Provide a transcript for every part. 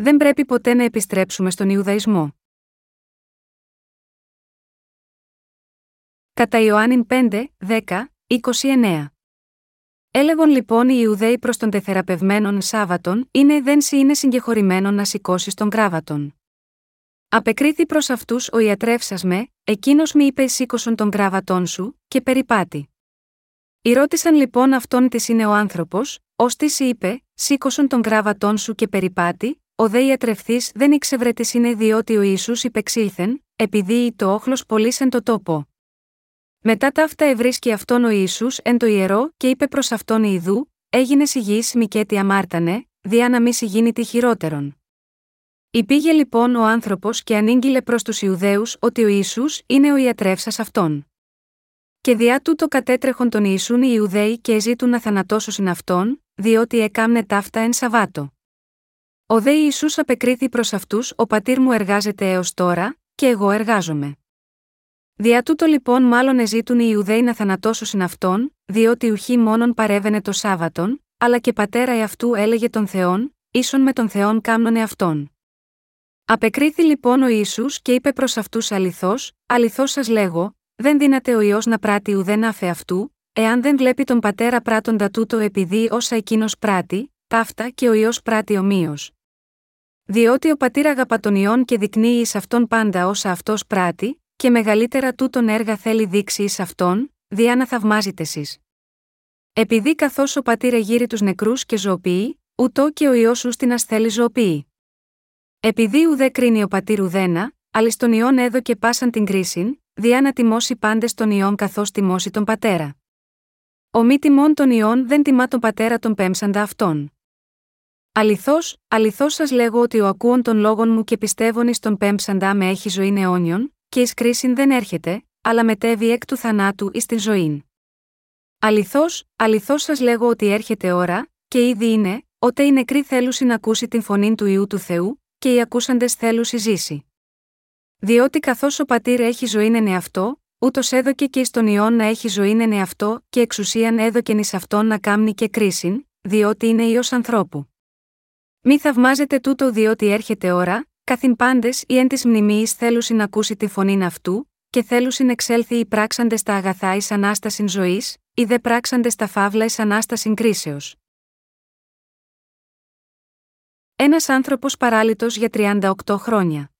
δεν πρέπει ποτέ να επιστρέψουμε στον Ιουδαϊσμό. Κατά Ιωάννην 5, 10, 29. Έλεγον λοιπόν οι Ιουδαίοι προς τον τεθεραπευμένον Σάββατον, είναι δεν σι είναι συγκεχωρημένον να σηκώσεις τον κράβατον. Απεκρίθη προς αυτούς ο ιατρεύσα με, εκείνος μη είπε σήκωσον τον κράβατόν σου, και περιπάτη. Ρώτησαν λοιπόν αυτόν τι είναι ο άνθρωπος, ως τι είπε, σήκωσον τον κράβατόν σου και περιπάτη, ο δε ιατρευθή δεν ήξευρε τι είναι διότι ο Ισού υπεξήλθεν, επειδή το όχλος πολύ εν το τόπο. Μετά τα αυτά ευρίσκει αυτόν ο Ιησούς εν το ιερό και είπε προς αυτόν Ιδού, έγινες σιγή μικέτη αμάρτανε, διά να μη συγίνει τη χειρότερον. Υπήγε λοιπόν ο άνθρωπος και ανήγγειλε προς τους Ιουδαίους ότι ο Ιησούς είναι ο ιατρεύσας αυτόν. Και διά τούτο κατέτρεχον τον Ιησούν οι Ιουδαίοι και ζήτουν να θανατώσουν αυτόν, διότι έκαμνε ταύτα εν Σαββάτο. Ο δε Ιησούς απεκρίθη προς αυτούς: Ο πατήρ μου εργάζεται έως τώρα, και εγώ εργάζομαι. Δια τούτο λοιπόν μάλλον εζήτουν οι Ιουδαίοι να θανατώσουν αυτόν, διότι ουχή μόνον παρέβαινε το Σάββατον, αλλά και πατέρα εαυτού έλεγε τον Θεόν, ίσον με τον Θεόν κάμνωνε αυτόν. Απεκρίθη λοιπόν ο Ιησούς και είπε προς αυτούς αληθώς, αληθώς σας λέγω, δεν δύναται ο ιό να πράττει ουδέν αφε αυτού, εάν δεν βλέπει τον πατέρα πράττοντα τούτο επειδή όσα εκείνος πράττει, ταύτα και ο ιό πράττει ομοίως. Διότι ο πατήρ αγαπά τον ιόν και δεικνύει εις αυτόν πάντα όσα αυτός πράττει, και μεγαλύτερα τούτον έργα θέλει δείξει εις αυτόν, διά να θαυμάζετε εσείς. Επειδή καθώς ο πατήρ εγείρει τους νεκρούς και ζωοποιεί, ούτω και ο ιό την θέλει ζωοποιεί. Επειδή ουδέ κρίνει ο πατήρ ουδένα, αλλά στον ιόν έδωκε πάσαν την κρίση, διά να τιμώσει πάντε τον ιόν καθώς τιμώσει τον πατέρα. Ο μη τιμών των ιών δεν τιμά τον πατέρα τον πέμψαντα αυτόν. Αληθώς, αληθώς σας λέγω ότι ο ακούων των λόγων μου και πιστεύων εις τον πέμψαντα με έχει ζωή αιώνιον, και εις κρίσιν δεν έρχεται, αλλά μετέβει εκ του θανάτου εις την ζωή. Αληθώς, αληθώς σας λέγω ότι έρχεται ώρα, και ήδη είναι, ότε οι νεκροί θέλουσι να ακούσει την φωνή του ιού του Θεού, και οι ακούσαντες θέλουσι ζήσει. Διότι καθώς ο πατήρ έχει ζωή εν εαυτό, ούτως έδωκε και εις τον ιόν να έχει ζωή εν εαυτό, και εξουσίαν έδωκεν εις αυτόν να κάμνει και κρίσιν, διότι είναι ιό ανθρώπου. Μη θαυμάζετε τούτο διότι έρχεται ώρα, καθήν πάντες ή εν της μνημεί θέλουσιν να ακούσει τη φωνή αυτού, και θέλουσιν εξέλθει οι πράξαντες στα αγαθά εις ανάσταση ζωής, ή δε πράξαντες στα φαύλα εις ανάσταση κρίσεως. Ένας άνθρωπος παράλυτος για 38 χρόνια.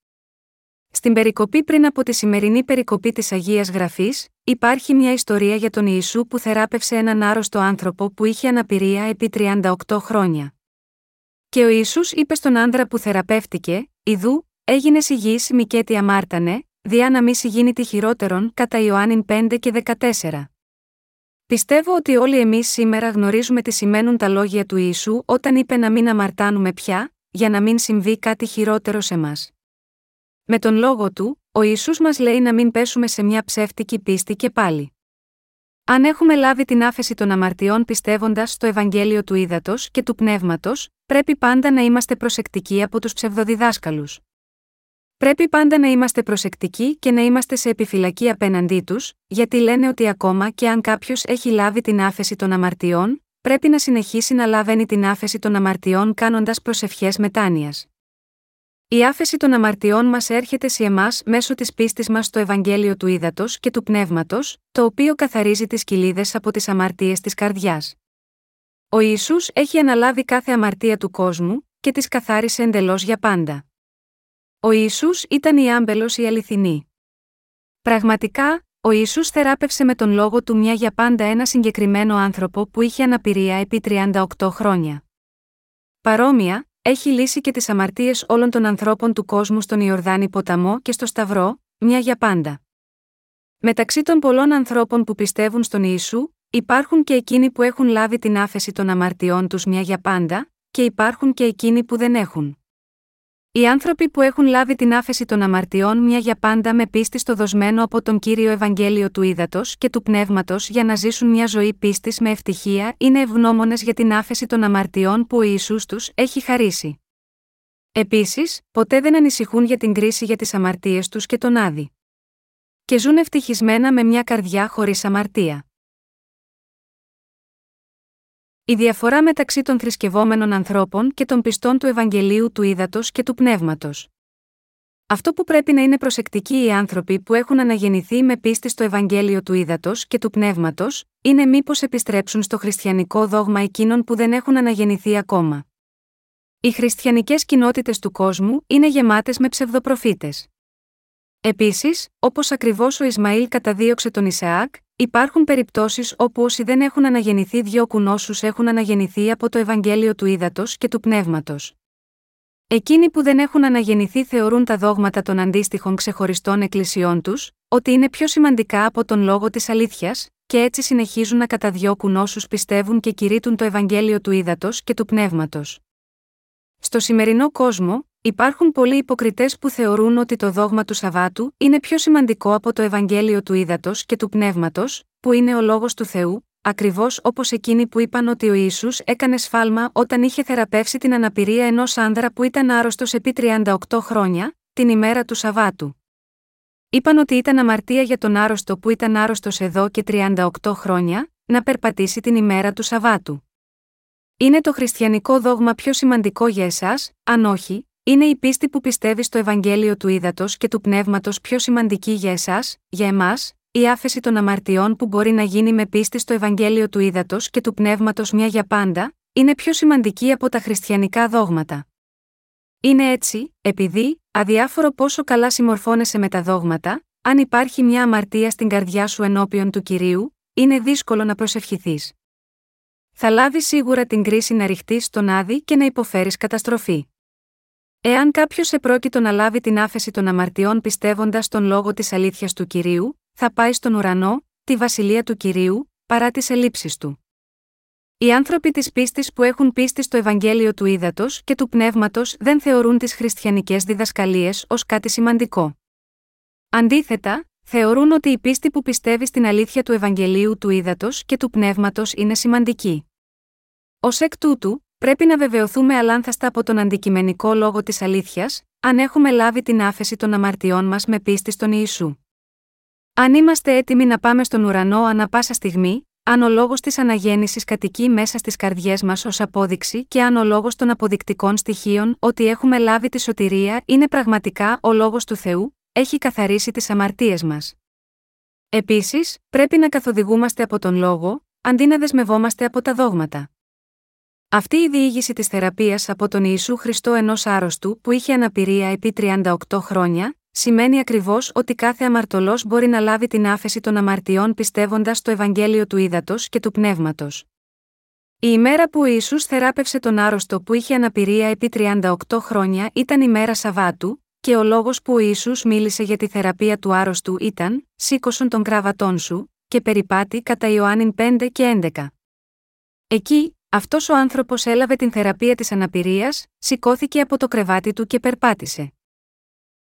Στην περικοπή πριν από τη σημερινή περικοπή της Αγίας Γραφής, υπάρχει μια ιστορία για τον Ιησού που θεράπευσε έναν άρρωστο άνθρωπο που είχε αναπηρία επί 38 χρόνια. Και ο Ισού είπε στον άντρα που θεραπεύτηκε, Ιδού, έγινες υγιή μικέτη αμάρτανε, διά να μη συγίνει τη χειρότερον κατά Ιωάννην 5 και 14. Πιστεύω ότι όλοι εμείς σήμερα γνωρίζουμε τι σημαίνουν τα λόγια του Ιησού όταν είπε να μην αμαρτάνουμε πια, για να μην συμβεί κάτι χειρότερο σε μας. Με τον λόγο του, ο Ιησούς μας λέει να μην πέσουμε σε μια ψεύτικη πίστη και πάλι. Αν έχουμε λάβει την άφεση των αμαρτιών πιστεύοντας στο Ευαγγέλιο του Ήδατος και του Πνεύματος, πρέπει πάντα να είμαστε προσεκτικοί από τους ψευδοδιδάσκαλους. Πρέπει πάντα να είμαστε προσεκτικοί και να είμαστε σε επιφυλακή απέναντί τους, γιατί λένε ότι ακόμα και αν κάποιος έχει λάβει την άφεση των αμαρτιών, πρέπει να συνεχίσει να λαβαίνει την άφεση των αμαρτιών κάνοντας προσευχές μετάνοιας. Η άφεση των αμαρτιών μας έρχεται σε εμάς μέσω της πίστης μας στο Ευαγγέλιο του Ήδατος και του Πνεύματος, το οποίο καθαρίζει τις κοιλίδες από τις αμαρτίες της καρδιάς. Ο Ιησούς έχει αναλάβει κάθε αμαρτία του κόσμου και τις καθάρισε εντελώς για πάντα. Ο Ιησούς ήταν η άμπελος η αληθινή. Πραγματικά, ο Ιησούς θεράπευσε με τον λόγο του μια για πάντα ένα συγκεκριμένο άνθρωπο που είχε αναπηρία επί 38 χρόνια. Παρόμοια, έχει λύσει και τις αμαρτίες όλων των ανθρώπων του κόσμου στον Ιορδάνη ποταμό και στο Σταυρό, μια για πάντα. Μεταξύ των πολλών ανθρώπων που πιστεύουν στον Ιησού, υπάρχουν και εκείνοι που έχουν λάβει την άφεση των αμαρτιών τους μια για πάντα, και υπάρχουν και εκείνοι που δεν έχουν. Οι άνθρωποι που έχουν λάβει την άφεση των αμαρτιών μια για πάντα με πίστη στο δοσμένο από τον κύριο Ευαγγέλιο του Ήδατος και του Πνεύματος για να ζήσουν μια ζωή πίστης με ευτυχία είναι ευγνώμονες για την άφεση των αμαρτιών που ο Ιησούς τους έχει χαρίσει. Επίσης, ποτέ δεν ανησυχούν για την κρίση για τις αμαρτίες τους και τον άδει. Και ζουν ευτυχισμένα με μια καρδιά χωρίς αμαρτία. Η διαφορά μεταξύ των θρησκευόμενων ανθρώπων και των πιστών του Ευαγγελίου του Ήδατος και του Πνεύματος. Αυτό που πρέπει να είναι προσεκτικοί οι άνθρωποι που έχουν αναγεννηθεί με πίστη στο Ευαγγέλιο του Ήδατος και του Πνεύματος, είναι μήπως επιστρέψουν στο χριστιανικό δόγμα εκείνων που δεν έχουν αναγεννηθεί ακόμα. Οι χριστιανικές κοινότητες του κόσμου είναι γεμάτες με ψευδοπροφήτες. Επίσης, όπως ακριβώς ο Ισμαήλ καταδίωξε τον Ισαάκ, υπάρχουν περιπτώσεις όπου όσοι δεν έχουν αναγεννηθεί διώκουν όσου έχουν αναγεννηθεί από το Ευαγγέλιο του Ήδατος και του Πνεύματος. Εκείνοι που δεν έχουν αναγεννηθεί θεωρούν τα δόγματα των αντίστοιχων ξεχωριστών εκκλησιών τους, ότι είναι πιο σημαντικά από τον λόγο της αλήθειας, και έτσι συνεχίζουν να καταδιώκουν όσου πιστεύουν και κηρύττουν το Ευαγγέλιο του Ήδατος και του Πνεύματος. Στο σημερινό κόσμο, υπάρχουν πολλοί υποκριτές που θεωρούν ότι το δόγμα του Σαββάτου είναι πιο σημαντικό από το Ευαγγέλιο του Ήδατος και του Πνεύματος, που είναι ο λόγος του Θεού, ακριβώς όπως εκείνοι που είπαν ότι ο Ισού έκανε σφάλμα όταν είχε θεραπεύσει την αναπηρία ενός άνδρα που ήταν άρρωστος επί 38 χρόνια, την ημέρα του Σαββάτου. Είπαν ότι ήταν αμαρτία για τον άρρωστο που ήταν άρρωστος εδώ και 38 χρόνια, να περπατήσει την ημέρα του Σαββάτου. Είναι το χριστιανικό δόγμα πιο σημαντικό για εσάς, αν όχι, είναι η πίστη που πιστεύει στο Ευαγγέλιο του Ήδατος και του Πνεύματος πιο σημαντική για εσάς, για εμάς, η άφεση των αμαρτιών που μπορεί να γίνει με πίστη στο Ευαγγέλιο του Ήδατος και του Πνεύματος μια για πάντα, είναι πιο σημαντική από τα χριστιανικά δόγματα. Είναι έτσι, επειδή, αδιάφορο πόσο καλά συμμορφώνεσαι με τα δόγματα, αν υπάρχει μια αμαρτία στην καρδιά σου ενώπιον του κυρίου, είναι δύσκολο να προσευχηθείς. Θα λάβεις σίγουρα την κρίση να ρηχτείς στον άδει και να υποφέρεις καταστροφή. Εάν κάποιος επρόκειτο να λάβει την άφεση των αμαρτιών πιστεύοντας τον λόγο της αλήθειας του κυρίου, θα πάει στον ουρανό, τη βασιλεία του κυρίου, παρά τις ελλείψεις του. Οι άνθρωποι της πίστης που έχουν πίστη στο Ευαγγέλιο του Ήδατος και του Πνεύματος δεν θεωρούν τις χριστιανικές διδασκαλίες ως κάτι σημαντικό. Αντίθετα, θεωρούν ότι η πίστη που πιστεύει στην αλήθεια του Ευαγγελίου του Ήδατος και του Πνεύματος είναι σημαντική. Ω εκ τούτου, πρέπει να βεβαιωθούμε αλάνθαστα από τον αντικειμενικό λόγο της αλήθειας, αν έχουμε λάβει την άφεση των αμαρτιών μας με πίστη στον Ιησού. Αν είμαστε έτοιμοι να πάμε στον ουρανό ανα πάσα στιγμή, αν ο λόγος της αναγέννησης κατοικεί μέσα στις καρδιές μας ως απόδειξη και αν ο λόγος των αποδεικτικών στοιχείων ότι έχουμε λάβει τη σωτηρία είναι πραγματικά ο λόγος του Θεού, έχει καθαρίσει τις αμαρτίες μας. Επίσης, πρέπει να καθοδηγούμαστε από τον λόγο, αντί να δεσμευόμαστε από τα δόγματα. Αυτή η διήγηση της θεραπείας από τον Ιησού Χριστό ενός άρρωστου που είχε αναπηρία επί 38 χρόνια, σημαίνει ακριβώς ότι κάθε αμαρτωλός μπορεί να λάβει την άφεση των αμαρτιών πιστεύοντας στο Ευαγγέλιο του Ήδατος και του Πνεύματος. Η ημέρα που ο Ιησούς θεράπευσε τον άρρωστο που είχε αναπηρία επί 38 χρόνια ήταν η μέρα Σαββάτου, και ο λόγος που ο Ιησούς μίλησε για τη θεραπεία του άρρωστου ήταν: Σήκωσον τον κράβατόν σου, και περιπάτη κατά Ιωάννην 5 και 11. Εκεί, αυτός ο άνθρωπος έλαβε την θεραπεία της αναπηρίας, σηκώθηκε από το κρεβάτι του και περπάτησε.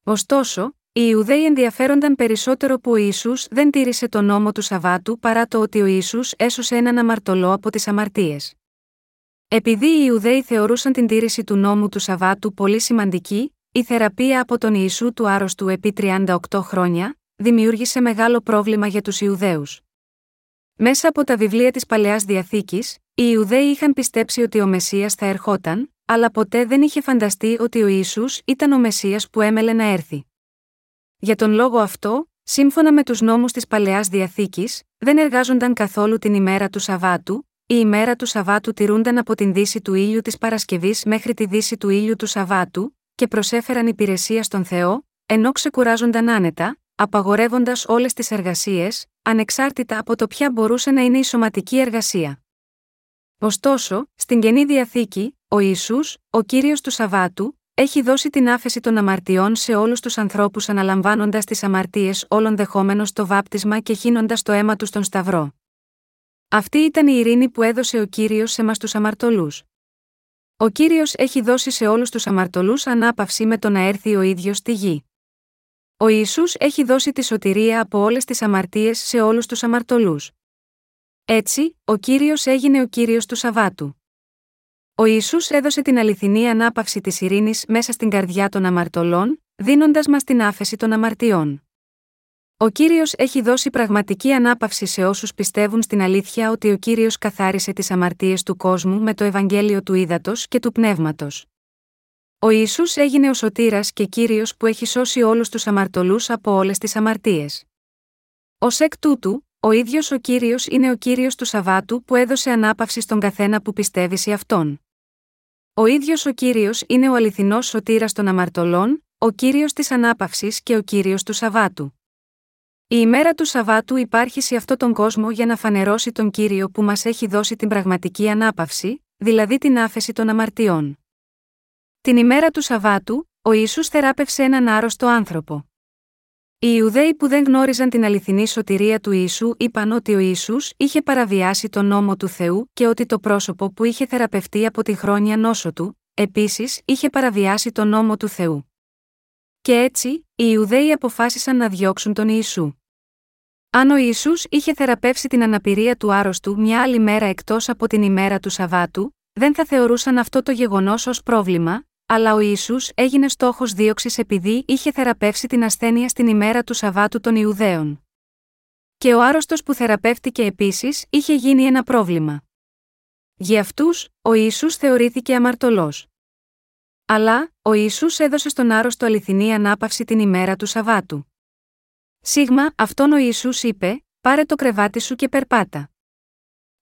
Ωστόσο, οι Ιουδαίοι ενδιαφέρονταν περισσότερο που ο Ισού δεν τήρησε τον νόμο του Σαββάτου παρά το ότι ο Ισού έσωσε έναν αμαρτωλό από τις αμαρτίες. Επειδή οι Ιουδαίοι θεωρούσαν την τήρηση του νόμου του Σαββάτου πολύ σημαντική, η θεραπεία από τον Ιησού του άρρωστου επί 38 χρόνια δημιούργησε μεγάλο πρόβλημα για τους Ιουδαίους. Μέσα από τα βιβλία της Παλαιάς Διαθήκης, οι Ιουδαίοι είχαν πιστέψει ότι ο Μεσία θα ερχόταν, αλλά ποτέ δεν είχε φανταστεί ότι ο Ισού ήταν ο Μεσία που έμελε να έρθει. Για τον λόγο αυτό, σύμφωνα με τους νόμους της Παλαιάς Διαθήκης, δεν εργάζονταν καθόλου την ημέρα του Σαββάτου, η ημέρα του Σαββάτου τηρούνταν από την δύση του ήλιου της Παρασκευής μέχρι τη δύση του ήλιου του Σαββάτου, και προσέφεραν υπηρεσία στον Θεό, ενώ ξεκουράζονταν άνετα, απαγορεύοντας όλες τις εργασίες, ανεξάρτητα από το ποια μπορούσε να είναι η σωματική εργασία. Ωστόσο, στην καινή διαθήκη, ο Ιησούς, ο κύριος του Σαββάτου, έχει δώσει την άφεση των αμαρτιών σε όλους τους ανθρώπους αναλαμβάνοντας τις αμαρτίες όλων δεχόμενος το βάπτισμα και χύνοντας το αίμα τους στον Σταυρό. Αυτή ήταν η ειρήνη που έδωσε ο κύριος σε μας τους αμαρτωλούς. Ο κύριος έχει δώσει σε όλους τους αμαρτωλούς ανάπαυση με το να έρθει ο ίδιος στη γη. Ο Ισού έχει δώσει τη σωτηρία από όλες τις αμαρτίες σε όλους τους αμαρτωλούς. Έτσι, ο κύριος έγινε ο κύριος του Σαββάτου. Ο Ιησούς έδωσε την αληθινή ανάπαυση της ειρήνης μέσα στην καρδιά των αμαρτωλών, δίνοντας μας την άφεση των αμαρτιών. Ο κύριος έχει δώσει πραγματική ανάπαυση σε όσους πιστεύουν στην αλήθεια ότι ο κύριος καθάρισε τις αμαρτίες του κόσμου με το Ευαγγέλιο του Ήδατος και του Πνεύματος. Ο Ισού έγινε ο σωτήρας και κύριος που έχει σώσει όλους τους αμαρτωλούς από όλες τις αμαρτίες. Ω εκ τούτου, ο ίδιος ο κύριος είναι ο κύριος του Σαββάτου που έδωσε ανάπαυση στον καθένα που πιστεύει σε αυτόν. Ο ίδιος ο κύριος είναι ο αληθινός σωτήρας των αμαρτωλών, ο κύριος της ανάπαυσης και ο κύριος του Σαββάτου. Η ημέρα του Σαββάτου υπάρχει σε αυτόν τον κόσμο για να φανερώσει τον κύριο που μας έχει δώσει την πραγματική ανάπαυση, δηλαδή την άφεση των αμαρτιών. Την ημέρα του Σαββάτου, ο Ιησούς θεράπευσε έναν άρρωστο άνθρωπο. Οι Ιουδαίοι που δεν γνώριζαν την αληθινή σωτηρία του Ιησού είπαν ότι ο Ιησούς είχε παραβιάσει τον νόμο του Θεού και ότι το πρόσωπο που είχε θεραπευτεί από τη χρόνια νόσο του, επίσης είχε παραβιάσει τον νόμο του Θεού. Και έτσι, οι Ιουδαίοι αποφάσισαν να διώξουν τον Ιησού. Αν ο Ισού είχε θεραπεύσει την αναπηρία του άρρωστου μια άλλη μέρα εκτός από την ημέρα του Σαββάτου, δεν θα θεωρούσαν αυτό το γεγονός ως πρόβλημα, αλλά ο Ισού έγινε στόχος δίωξης επειδή είχε θεραπεύσει την ασθένεια στην ημέρα του Σαββάτου των Ιουδαίων. Και ο άρρωστος που θεραπεύτηκε επίσης είχε γίνει ένα πρόβλημα. Για αυτούς, ο Ισού θεωρήθηκε αμαρτωλός. Αλλά, ο Ισού έδωσε στον άρρωστο αληθινή ανάπαυση την ημέρα του Σαββάτου. Σίγμα, αυτόν ο Ιησούς είπε, πάρε το κρεβάτι σου και περπάτα.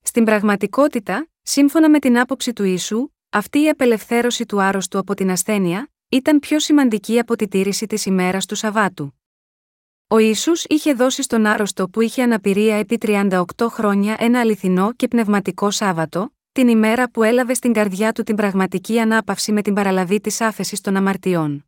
Στην πραγματικότητα, σύμφωνα με την άποψη του Ιησού, αυτή η απελευθέρωση του άρρωστου από την ασθένεια, ήταν πιο σημαντική από τη τήρηση της ημέρας του Σαββάτου. Ο Ισού είχε δώσει στον άρρωστο που είχε αναπηρία επί 38 χρόνια ένα αληθινό και πνευματικό Σάββατο, την ημέρα που έλαβε στην καρδιά του την πραγματική ανάπαυση με την παραλαβή της άφεσης των αμαρτιών.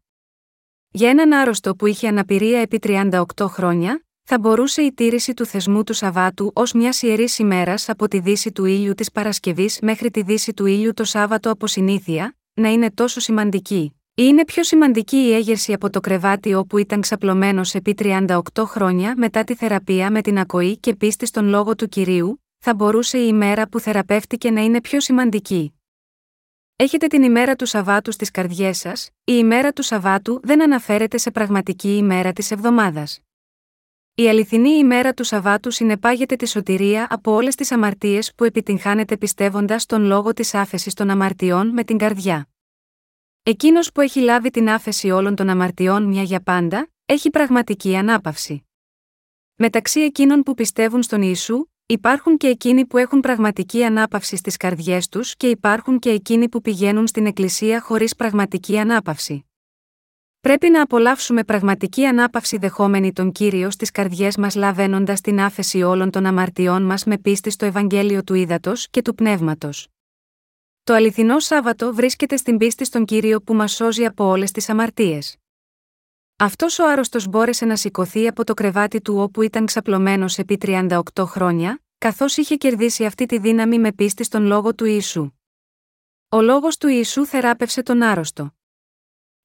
Για έναν άρρωστο που είχε αναπηρία επί 38 χρόνια, θα μπορούσε η τήρηση του θεσμού του Σαββάτου ως μιας ιερής ημέρας από τη δύση του ήλιου της Παρασκευής μέχρι τη δύση του ήλιου το Σάββατο από συνήθεια, να είναι τόσο σημαντική. Ή είναι πιο σημαντική η έγερση από το κρεβάτι όπου ήταν ξαπλωμένος επί 38 χρόνια μετά τη θεραπεία με την ακοή και πίστη στον λόγο του κυρίου, θα μπορούσε η ημέρα που θεραπεύτηκε να είναι πιο σημαντική. Έχετε την ημέρα του Σαββάτου στις καρδιές σας, η ημέρα του Σαββάτου δεν αναφέρεται σε πραγματική ημέρα της εβδομάδας. Η αληθινή ημέρα του Σαββάτου συνεπάγεται τη σωτηρία από όλες τις αμαρτίες που επιτυγχάνετε πιστεύοντας τον λόγο της άφεσης των αμαρτιών με την καρδιά. Εκείνος που έχει λάβει την άφεση όλων των αμαρτιών μια για πάντα, έχει πραγματική ανάπαυση. Μεταξύ εκείνων που πιστεύουν στον Ιησού, Υπάρχουν και εκείνοι που έχουν πραγματική ανάπαυση στις καρδιές τους και υπάρχουν και εκείνοι που πηγαίνουν στην Εκκλησία χωρίς πραγματική ανάπαυση. Πρέπει να απολαύσουμε πραγματική ανάπαυση δεχόμενη τον κύριο στις καρδιές μας λαβαίνοντας την άφεση όλων των αμαρτιών μας με πίστη στο Ευαγγέλιο του Ήδατος και του Πνεύματος. Το αληθινό Σάββατο βρίσκεται στην πίστη στον κύριο που μας σώζει από όλες τις αμαρτίες. Αυτός ο άρρωστος μπόρεσε να σηκωθεί από το κρεβάτι του όπου ήταν ξαπλωμένος επί 38 χρόνια, καθώς είχε κερδίσει αυτή τη δύναμη με πίστη στον λόγο του Ιησού. Ο λόγος του Ιησού θεράπευσε τον άρρωστο.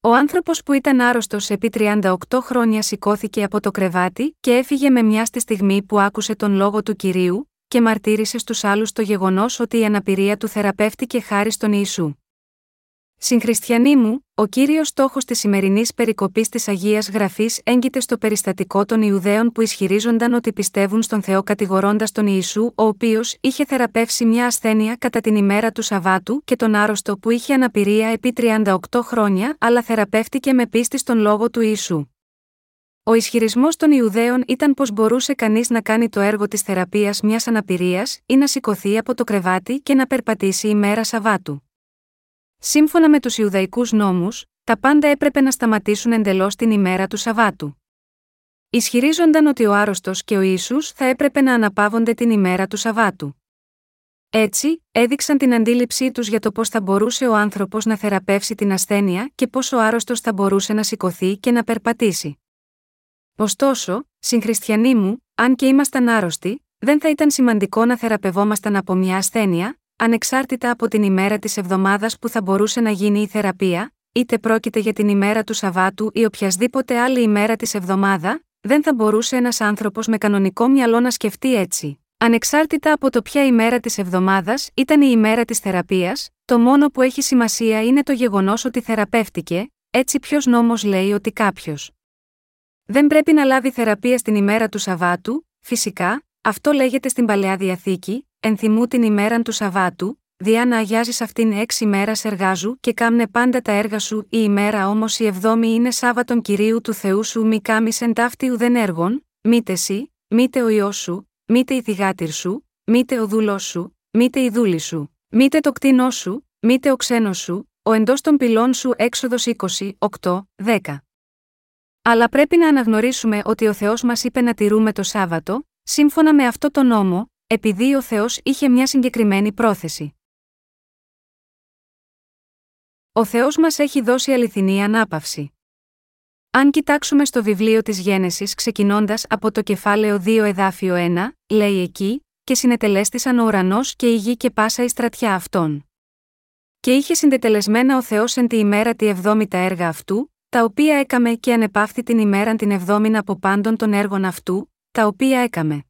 Ο άνθρωπος που ήταν άρρωστος επί 38 χρόνια σηκώθηκε από το κρεβάτι και έφυγε με μια στη στιγμή που άκουσε τον λόγο του κυρίου, και μαρτύρησε στους άλλους το γεγονός ότι η αναπηρία του θεραπεύτηκε χάρη στον Ιησού. Συγχριστιανοί μου, ο κύριος στόχος της σημερινής περικοπής της Αγίας Γραφής έγκυται στο περιστατικό των Ιουδαίων που ισχυρίζονταν ότι πιστεύουν στον Θεό κατηγορώντας τον Ιησού, ο οποίος είχε θεραπεύσει μια ασθένεια κατά την ημέρα του Σαββάτου και τον άρρωστο που είχε αναπηρία επί 38 χρόνια, αλλά θεραπεύτηκε με πίστη στον λόγο του Ιησού. Ο ισχυρισμός των Ιουδαίων ήταν πως μπορούσε κανείς να κάνει το έργο της θεραπείας μιας αναπηρίας ή να σηκωθεί από το κρεβάτι και να περπατήσει ημέρα Σαββάτου. Σύμφωνα με τους Ιουδαϊκούς νόμους, τα πάντα έπρεπε να σταματήσουν εντελώς την ημέρα του Σαββάτου. Ισχυρίζονταν ότι ο άρρωστος και ο ίσου θα έπρεπε να αναπαύονται την ημέρα του Σαββάτου. Έτσι, έδειξαν την αντίληψή τους για το πώς θα μπορούσε ο άνθρωπος να θεραπεύσει την ασθένεια και πώς ο άρρωστος θα μπορούσε να σηκωθεί και να περπατήσει. Ωστόσο, συγχριστιανοί μου, αν και ήμασταν άρρωστοι, δεν θα ήταν σημαντικό να θεραπευόμασταν από μια ασθένεια, ανεξάρτητα από την ημέρα της εβδομάδας που θα μπορούσε να γίνει η θεραπεία, είτε πρόκειται για την ημέρα του Σαββάτου ή οποιασδήποτε άλλη ημέρα της εβδομάδα, δεν θα μπορούσε ένας άνθρωπος με κανονικό μυαλό να σκεφτεί έτσι. Ανεξάρτητα από το ποια ημέρα της εβδομάδας ήταν η ημέρα της θεραπείας, το μόνο που έχει σημασία είναι το γεγονός ότι θεραπεύτηκε, έτσι ποιος νόμος λέει ότι κάποιος Δεν πρέπει να λάβει θεραπεία στην ημέρα του Σαββάτου, φυσικά, αυτό λέγεται στην Παλαιά Διαθήκη, ενθυμού την ημέραν του Σαββάτου, διά να αγιάζεις αυτήν έξι μέρας εργάζου και κάμνε πάντα τα έργα σου, η ημέρα όμως η εβδόμη είναι Σάββατον κυρίου του Θεού σου μη κάμισεν ταύτη ουδεν έργων, μήτε σύ, μήτε ο ιό σου, μήτε η θυγάτηρ σου, μήτε ο δούλος σου, μήτε η δούλη σου, μήτε το κτίνό σου, μήτε ο ξένος σου, ο εντός των πυλών σου έξοδος 20, 8, 10. Αλλά πρέπει να αναγνωρίσουμε ότι ο Θεός μας είπε να τηρούμε το Σάββατο, σύμφωνα με αυτό το νόμο, επειδή ο Θεός είχε μια συγκεκριμένη πρόθεση. Ο Θεός μας έχει δώσει αληθινή ανάπαυση. Αν κοιτάξουμε στο βιβλίο της Γένεσης ξεκινώντας από το κεφάλαιο 2 εδάφιο 1, λέει εκεί, και συνετελέστησαν ο ουρανός και η γη και πάσα η στρατιά αυτών. Και είχε συντετελεσμένα ο Θεός εν τη ημέρα τη εβδόμη τα έργα αυτού, τα οποία έκαμε και ανεπαύθη την ημέραν την εβδόμην από πάντων των έργων αυτού, τα οποία έκαμε.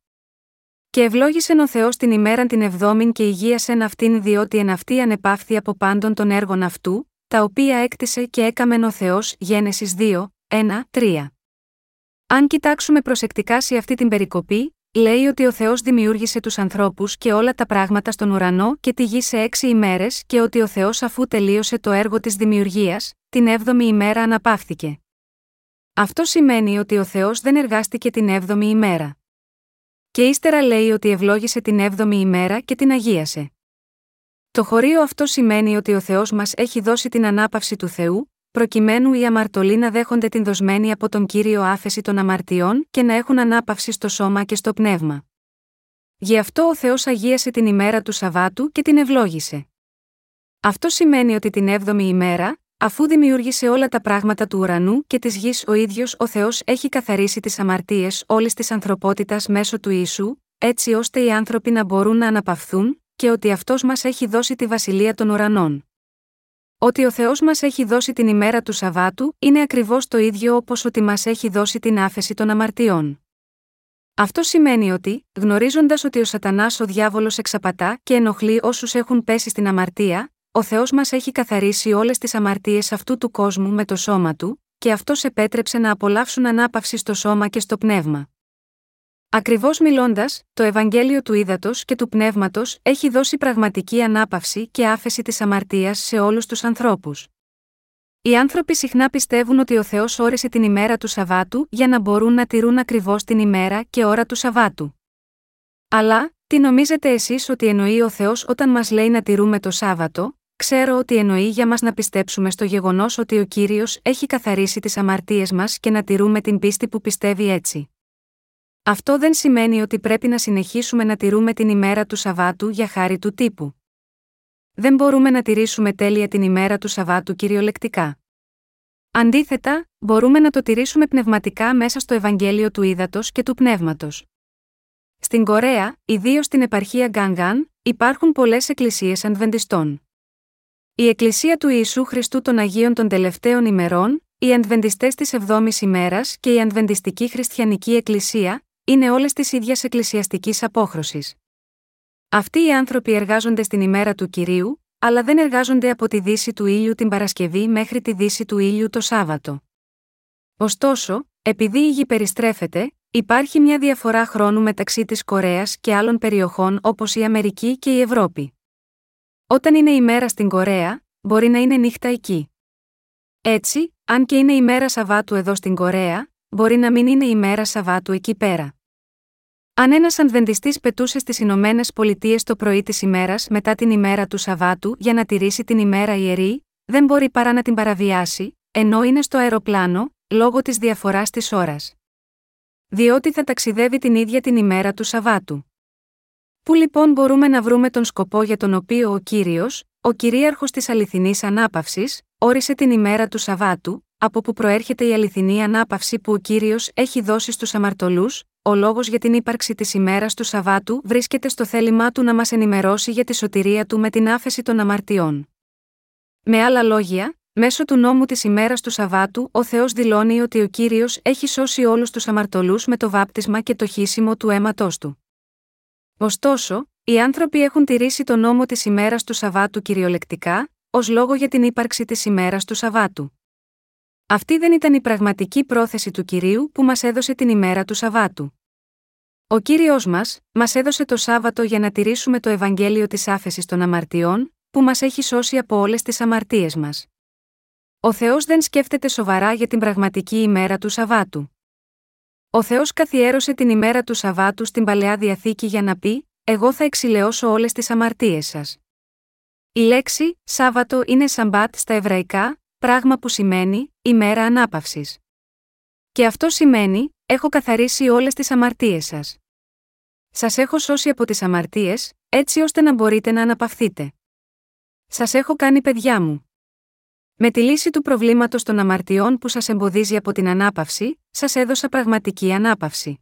Και ευλόγησε ο Θεός την ημέραν την εβδόμην και υγείασεν αυτήν διότι εν αυτή ανεπαύθη από πάντων των έργων αυτού, τα οποία έκτισε και έκαμεν ο Θεός Γένεσης 2, 1, 3. Αν κοιτάξουμε προσεκτικά σε αυτή την περικοπή, λέει ότι ο Θεός δημιούργησε τους ανθρώπους και όλα τα πράγματα στον ουρανό και τη γη σε έξι ημέρες και ότι ο Θεός αφού τελείωσε το έργο της δημιουργίας, την έβδομη ημέρα αναπαύθηκε. Αυτό σημαίνει ότι ο Θεός δεν εργάστηκε την έβδομη ημέρα. Και ύστερα λέει ότι ευλόγησε την έβδομη ημέρα και την αγίασε. Το χωρίο αυτό σημαίνει ότι ο Θεός μας έχει δώσει την ανάπαυση του Θεού, προκειμένου οι αμαρτωλοί να δέχονται την δοσμένη από τον κύριο άφεση των αμαρτιών και να έχουν ανάπαυση στο σώμα και στο πνεύμα. Γι' αυτό ο Θεός αγίασε την ημέρα του Σαββάτου και την ευλόγησε. Αυτό σημαίνει ότι την έβδομη ημέρα, αφού δημιούργησε όλα τα πράγματα του ουρανού και της γης ο ίδιος ο Θεός έχει καθαρίσει τις αμαρτίες όλης της ανθρωπότητας μέσω του ίσου, έτσι ώστε οι άνθρωποι να μπορούν να αναπαυθούν, και ότι αυτός μας έχει δώσει τη βασιλεία των ουρανών. Ότι ο Θεός μας έχει δώσει την ημέρα του Σαββάτου είναι ακριβώς το ίδιο όπως ότι μας έχει δώσει την άφεση των αμαρτιών. Αυτό σημαίνει ότι, γνωρίζοντας ότι ο Σατανάς ο διάβολος εξαπατά και ενοχλεί όσους έχουν πέσει στην αμαρτία, ο Θεός μας έχει καθαρίσει όλες τις αμαρτίες αυτού του κόσμου με το σώμα του, και αυτός επέτρεψε να απολαύσουν ανάπαυση στο σώμα και στο πνεύμα. Ακριβώς μιλώντας, το Ευαγγέλιο του Ήδατος και του Πνεύματος έχει δώσει πραγματική ανάπαυση και άφεση της αμαρτίας σε όλους τους ανθρώπους. Οι άνθρωποι συχνά πιστεύουν ότι ο Θεός όρισε την ημέρα του Σαββάτου για να μπορούν να τηρούν ακριβώς την ημέρα και ώρα του Σαββάτου. Αλλά, τι νομίζετε εσείς ότι εννοεί ο Θεός όταν μας λέει να τηρούμε το Σάββατο, ξέρω ότι εννοεί για μας να πιστέψουμε στο γεγονός ότι ο κύριος έχει καθαρίσει τις αμαρτίες μας και να τηρούμε την πίστη που πιστεύει έτσι. Αυτό δεν σημαίνει ότι πρέπει να συνεχίσουμε να τηρούμε την ημέρα του Σαββάτου για χάρη του τύπου. Δεν μπορούμε να τηρήσουμε τέλεια την ημέρα του Σαββάτου κυριολεκτικά. Αντίθετα, μπορούμε να το τηρήσουμε πνευματικά μέσα στο Ευαγγέλιο του Ήδατος και του Πνεύματος. Στην Κορέα, ιδίως στην επαρχία Γκάνγκαν, υπάρχουν πολλές εκκλησίες Ανβεντιστών. Η Εκκλησία του Ιησού Χριστού των Αγίων των Τελευταίων ημερών, οι Ανβεντιστέ της 7η ημέρας και η Ανβεντιστική Χριστιανική Εκκλησία, είναι όλες της ίδιας εκκλησιαστικής απόχρωσης. Αυτοί οι άνθρωποι εργάζονται στην ημέρα του κυρίου, αλλά δεν εργάζονται από τη δύση του ήλιου την Παρασκευή μέχρι τη δύση του ήλιου το Σάββατο. Ωστόσο, επειδή η γη περιστρέφεται, υπάρχει μια διαφορά χρόνου μεταξύ της Κορέας και άλλων περιοχών όπως η Αμερική και η Ευρώπη. Όταν είναι ημέρα στην Κορέα, μπορεί να είναι νύχτα εκεί. Έτσι, αν και είναι ημέρα Σαββάτου εδώ στην Κορέα, μπορεί να μην είναι ημέρα Σαββάτου εκεί πέρα. Αν ένας Ανβεντιστή πετούσε στις Ηνωμένες Πολιτείες το πρωί της ημέρας μετά την ημέρα του Σαββάτου για να τηρήσει την ημέρα ιερή, δεν μπορεί παρά να την παραβιάσει, ενώ είναι στο αεροπλάνο, λόγω της διαφοράς της ώρας. Διότι θα ταξιδεύει την ίδια την ημέρα του Σαββάτου. Πού λοιπόν μπορούμε να βρούμε τον σκοπό για τον οποίο ο κύριος, ο κυρίαρχος της αληθινής ανάπαυσης, όρισε την ημέρα του Σαββάτου, από που προέρχεται η αληθινή ανάπαυση που ο κύριος έχει δώσει στους αμαρτωλούς, ο λόγος για την ύπαρξη της ημέρας του Σαββάτου βρίσκεται στο θέλημά του να μας ενημερώσει για τη σωτηρία του με την άφεση των αμαρτιών. Με άλλα λόγια, μέσω του νόμου της ημέρας του Σαββάτου, ο Θεός δηλώνει ότι ο κύριος έχει σώσει όλους τους αμαρτωλούς με το βάπτισμα και το χύσιμο του αίματός του. Ωστόσο, οι άνθρωποι έχουν τηρήσει τον νόμο της ημέρας του Σαββάτου κυριολεκτικά, ως λόγο για την ύπαρξη της ημέρας του Σαββάτου. Αυτή δεν ήταν η πραγματική πρόθεση του κυρίου που μας έδωσε την ημέρα του Σαββάτου. Ο κύριος μας, μας έδωσε το Σάββατο για να τηρήσουμε το Ευαγγέλιο της άφεσης των αμαρτιών, που μας έχει σώσει από όλες τις αμαρτίες μας. Ο Θεός δεν σκέφτεται σοβαρά για την πραγματική ημέρα του Σαββάτου. Ο Θεός καθιέρωσε την ημέρα του Σαββάτου στην παλαιά διαθήκη για να πει: Εγώ θα εξηλαιώσω όλες τις αμαρτίες σας. Η λέξη Σάββατο είναι Σαμπάτ στα εβραϊκά, πράγμα που σημαίνει ημέρα ανάπαυσης. Και αυτό σημαίνει: Έχω καθαρίσει όλες τις αμαρτίες σας. Σας έχω σώσει από τις αμαρτίες, έτσι ώστε να μπορείτε να αναπαυθείτε. Σας έχω κάνει παιδιά μου. Με τη λύση του προβλήματος των αμαρτιών που σας εμποδίζει από την ανάπαυση, σας έδωσα πραγματική ανάπαυση.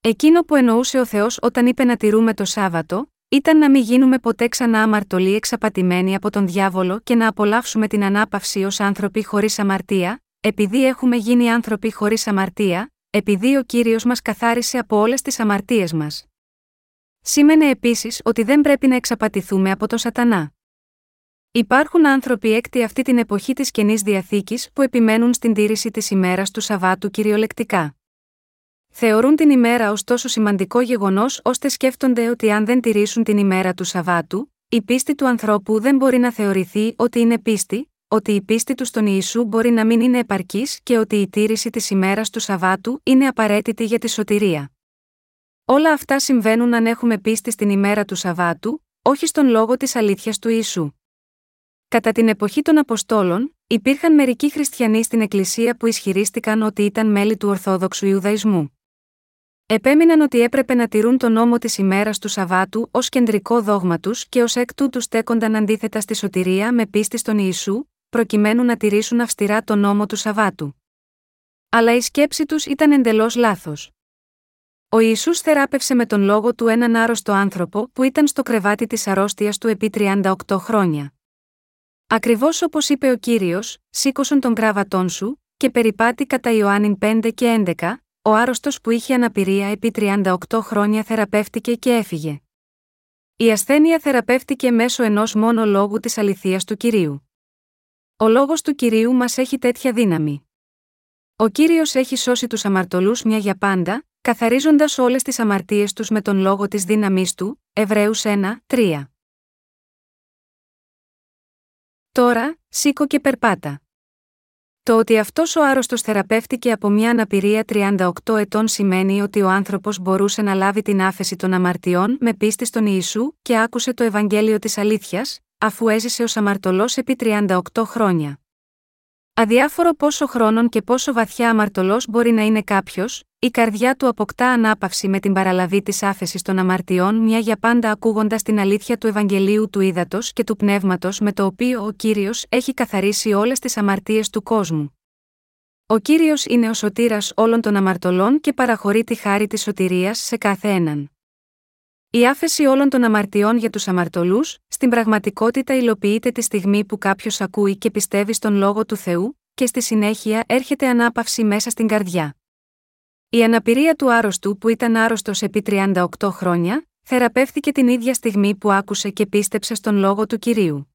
Εκείνο που εννοούσε ο Θεός όταν είπε να τηρούμε το Σάββατο, ήταν να μην γίνουμε ποτέ ξανά αμαρτωλοί εξαπατημένοι από τον διάβολο και να απολαύσουμε την ανάπαυση ως άνθρωποι χωρίς αμαρτία, επειδή έχουμε γίνει άνθρωποι χωρίς αμαρτία, επειδή ο κύριος μας καθάρισε από όλες τις αμαρτίες μας. Σήμαινε επίσης ότι δεν πρέπει να εξαπατηθούμε από τον Σατανά. Υπάρχουν άνθρωποι έκτη αυτή την εποχή της καινής διαθήκης που επιμένουν στην τήρηση της ημέρας του Σαββάτου κυριολεκτικά. Θεωρούν την ημέρα ως τόσο σημαντικό γεγονός ώστε σκέφτονται ότι αν δεν τηρήσουν την ημέρα του Σαββάτου, η πίστη του ανθρώπου δεν μπορεί να θεωρηθεί ότι είναι πίστη, ότι η πίστη του στον Ιησού μπορεί να μην είναι επαρκής και ότι η τήρηση της ημέρας του Σαββάτου είναι απαραίτητη για τη σωτηρία. Όλα αυτά συμβαίνουν αν έχουμε πίστη στην ημέρα του Σαββάτου, όχι στον λόγο της αλήθειας του Ιησού. Κατά την εποχή των Αποστόλων, υπήρχαν μερικοί χριστιανοί στην Εκκλησία που ισχυρίστηκαν ότι ήταν μέλη του Ορθόδοξου Ιουδαϊσμού. Επέμειναν ότι έπρεπε να τηρούν τον νόμο της ημέρας του Σαββάτου ως κεντρικό δόγμα τους και ως εκ τούτου στέκονταν αντίθετα στη σωτηρία με πίστη στον Ιησού, προκειμένου να τηρήσουν αυστηρά τον νόμο του Σαββάτου. Αλλά η σκέψη τους ήταν εντελώς λάθος. Ο Ιησούς θεράπευσε με τον λόγο του έναν άρρωστο άνθρωπο που ήταν στο κρεβάτι της αρρώστιας του επί 38 χρόνια. Ακριβώς όπως είπε ο κύριος, σήκωσον τον κράβατόν σου, και περιπάτη κατά Ιωάννη 5 και 11, ο άρρωστος που είχε αναπηρία επί 38 χρόνια θεραπεύτηκε και έφυγε. Η ασθένεια θεραπεύτηκε μέσω ενός μόνο λόγου της αληθείας του κυρίου. Ο λόγος του κυρίου μας έχει τέτοια δύναμη. Ο κύριος έχει σώσει τους αμαρτωλούς μια για πάντα, καθαρίζοντας όλες τις αμαρτίες τους με τον λόγο της δύναμής του, Εβραίους 1, 3. Τώρα, σήκω και περπάτα. Το ότι αυτός ο άρρωστος θεραπεύτηκε από μια αναπηρία 38 ετών σημαίνει ότι ο άνθρωπος μπορούσε να λάβει την άφεση των αμαρτιών με πίστη στον Ιησού και άκουσε το Ευαγγέλιο της Αλήθειας, αφού έζησε ως αμαρτωλός επί 38 χρόνια. Αδιάφορο πόσο χρόνων και πόσο βαθιά αμαρτωλός μπορεί να είναι κάποιος, η καρδιά του αποκτά ανάπαυση με την παραλαβή της άφεσης των αμαρτιών μια για πάντα ακούγοντας την αλήθεια του Ευαγγελίου του Ήδατος και του Πνεύματος με το οποίο ο κύριος έχει καθαρίσει όλες τις αμαρτίες του κόσμου. Ο κύριος είναι ο σωτήρας όλων των αμαρτωλών και παραχωρεί τη χάρη της σωτηρίας σε κάθε έναν. Η άφεση όλων των αμαρτιών για τους αμαρτωλούς, στην πραγματικότητα υλοποιείται τη στιγμή που κάποιος ακούει και πιστεύει στον λόγο του Θεού, και στη συνέχεια έρχεται ανάπαυση μέσα στην καρδιά. Η αναπηρία του άρρωστου που ήταν άρρωστος επί 38 χρόνια, θεραπεύθηκε την ίδια στιγμή που άκουσε και πίστεψε στον λόγο του κυρίου.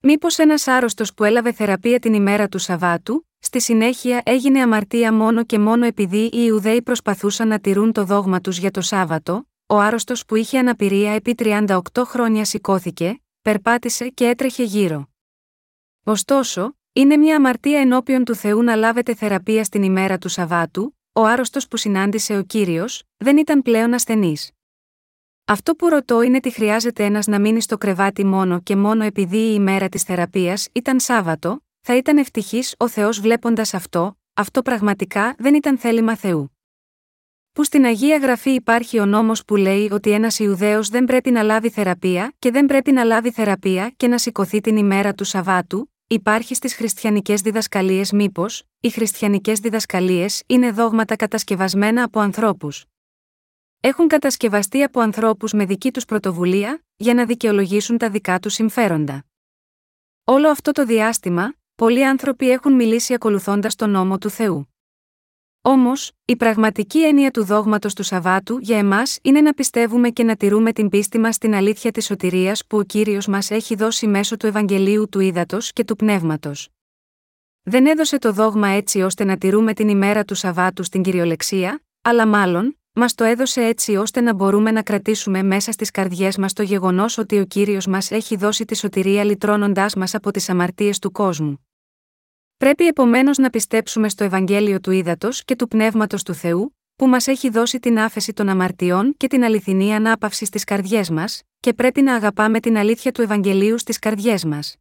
Μήπως ένας άρρωστος που έλαβε θεραπεία την ημέρα του Σαββάτου, στη συνέχεια έγινε αμαρτία μόνο και μόνο επειδή οι Ιουδαίοι προσπαθούσαν να τηρούν το δόγμα τους για το Σάββατο, ο άρρωστος που είχε αναπηρία επί 38 χρόνια σηκώθηκε, περπάτησε και έτρεχε γύρω. Ωστόσο, είναι μια αμαρτία ενώπιον του Θεού να λάβετε θεραπεία στην ημέρα του Σαββάτου, ο άρρωστος που συνάντησε ο κύριος, δεν ήταν πλέον ασθενής. Αυτό που ρωτώ είναι τι χρειάζεται ένας να μείνει στο κρεβάτι μόνο και μόνο επειδή η ημέρα της θεραπείας ήταν Σάββατο, θα ήταν ευτυχής ο Θεός βλέποντας αυτό, αυτό πραγματικά δεν ήταν θέλημα Θεού. Που στην Αγία Γραφή υπάρχει ο νόμος που λέει ότι ένας Ιουδαίος δεν πρέπει να λάβει θεραπεία και δεν πρέπει να λάβει θεραπεία και να σηκωθεί την ημέρα του Σαββάτου, υπάρχει στις χριστιανικές διδασκαλίες μήπως, οι χριστιανικές διδασκαλίες είναι δόγματα κατασκευασμένα από ανθρώπους. Έχουν κατασκευαστεί από ανθρώπους με δική τους πρωτοβουλία, για να δικαιολογήσουν τα δικά τους συμφέροντα. Όλο αυτό το διάστημα, πολλοί άνθρωποι έχουν μιλήσει ακολουθώντας τον νόμο του Θεού. Όμως, η πραγματική έννοια του δόγματος του Σαββάτου για εμάς είναι να πιστεύουμε και να τηρούμε την πίστη μας στην αλήθεια της σωτηρίας που ο κύριος μας έχει δώσει μέσω του Ευαγγελίου του Ήδατος και του Πνεύματος. Δεν έδωσε το δόγμα έτσι ώστε να τηρούμε την ημέρα του Σαββάτου στην κυριολεξία, αλλά μάλλον, μας το έδωσε έτσι ώστε να μπορούμε να κρατήσουμε μέσα στις καρδιές μας το γεγονός ότι ο κύριος μας έχει δώσει τη σωτηρία λυτρώνοντάς μας από τις αμαρτίες του κόσμου. Πρέπει επομένως να πιστέψουμε στο Ευαγγέλιο του Ήδατος και του Πνεύματος του Θεού, που μας έχει δώσει την άφεση των αμαρτιών και την αληθινή ανάπαυση στις καρδιές μας, και πρέπει να αγαπάμε την αλήθεια του Ευαγγελίου στις καρδιές μας.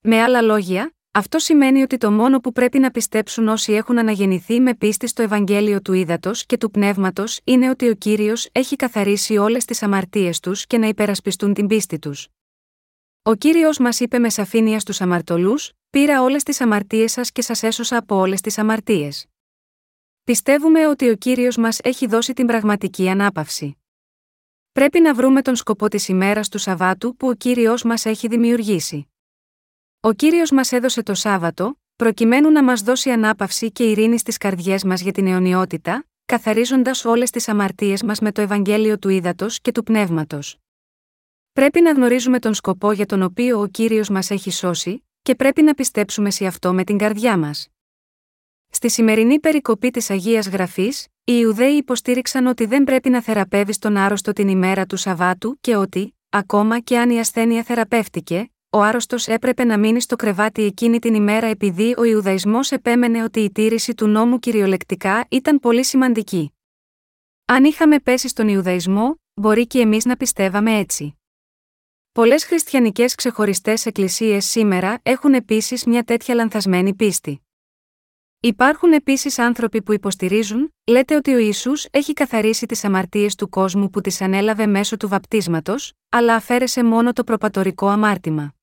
Με άλλα λόγια, αυτό σημαίνει ότι το μόνο που πρέπει να πιστέψουν όσοι έχουν αναγεννηθεί με πίστη στο Ευαγγέλιο του Ήδατος και του Πνεύματος είναι ότι ο κύριος έχει καθαρίσει όλες τις αμαρτίες τους και να υπερασπιστούν την πίστη τους. Ο κύριος μας είπε με σαφήνεια στους αμαρτωλούς: Πήρα όλες τις αμαρτίες σας και σας έσωσα από όλες τις αμαρτίες. Πιστεύουμε ότι ο κύριος μας έχει δώσει την πραγματική ανάπαυση. Πρέπει να βρούμε τον σκοπό της ημέρας του Σαββάτου που ο κύριος μας έχει δημιουργήσει. Ο κύριος μας έδωσε το Σάββατο, προκειμένου να μας δώσει ανάπαυση και ειρήνη στις καρδιές μας για την αιωνιότητα, καθαρίζοντας όλες τις αμαρτίες μας με το Ευαγγέλιο του Ήδατος και του Πνεύματος. Πρέπει να γνωρίζουμε τον σκοπό για τον οποίο ο κύριος μας έχει σώσει, και πρέπει να πιστέψουμε σε αυτό με την καρδιά μας. Στη σημερινή περικοπή της Αγίας Γραφής, οι Ιουδαίοι υποστήριξαν ότι δεν πρέπει να θεραπεύεις τον άρρωστο την ημέρα του Σαββάτου και ότι, ακόμα και αν η ασθένεια θεραπεύτηκε, ο άρρωστος έπρεπε να μείνει στο κρεβάτι εκείνη την ημέρα επειδή ο Ιουδαϊσμός επέμενε ότι η τήρηση του νόμου κυριολεκτικά ήταν πολύ σημαντική. Αν είχαμε πέσει στον Ιουδαϊσμό, μπορεί και εμείς να πιστεύαμε έτσι. Πολλές χριστιανικές ξεχωριστές εκκλησίες σήμερα έχουν επίσης μια τέτοια λανθασμένη πίστη. Υπάρχουν επίσης άνθρωποι που υποστηρίζουν, λέτε ότι ο Ισού έχει καθαρίσει τις αμαρτίες του κόσμου που τις ανέλαβε μέσω του βαπτίσματος, αλλά αφαίρεσε μόνο το προπατορικό αμάρτημα.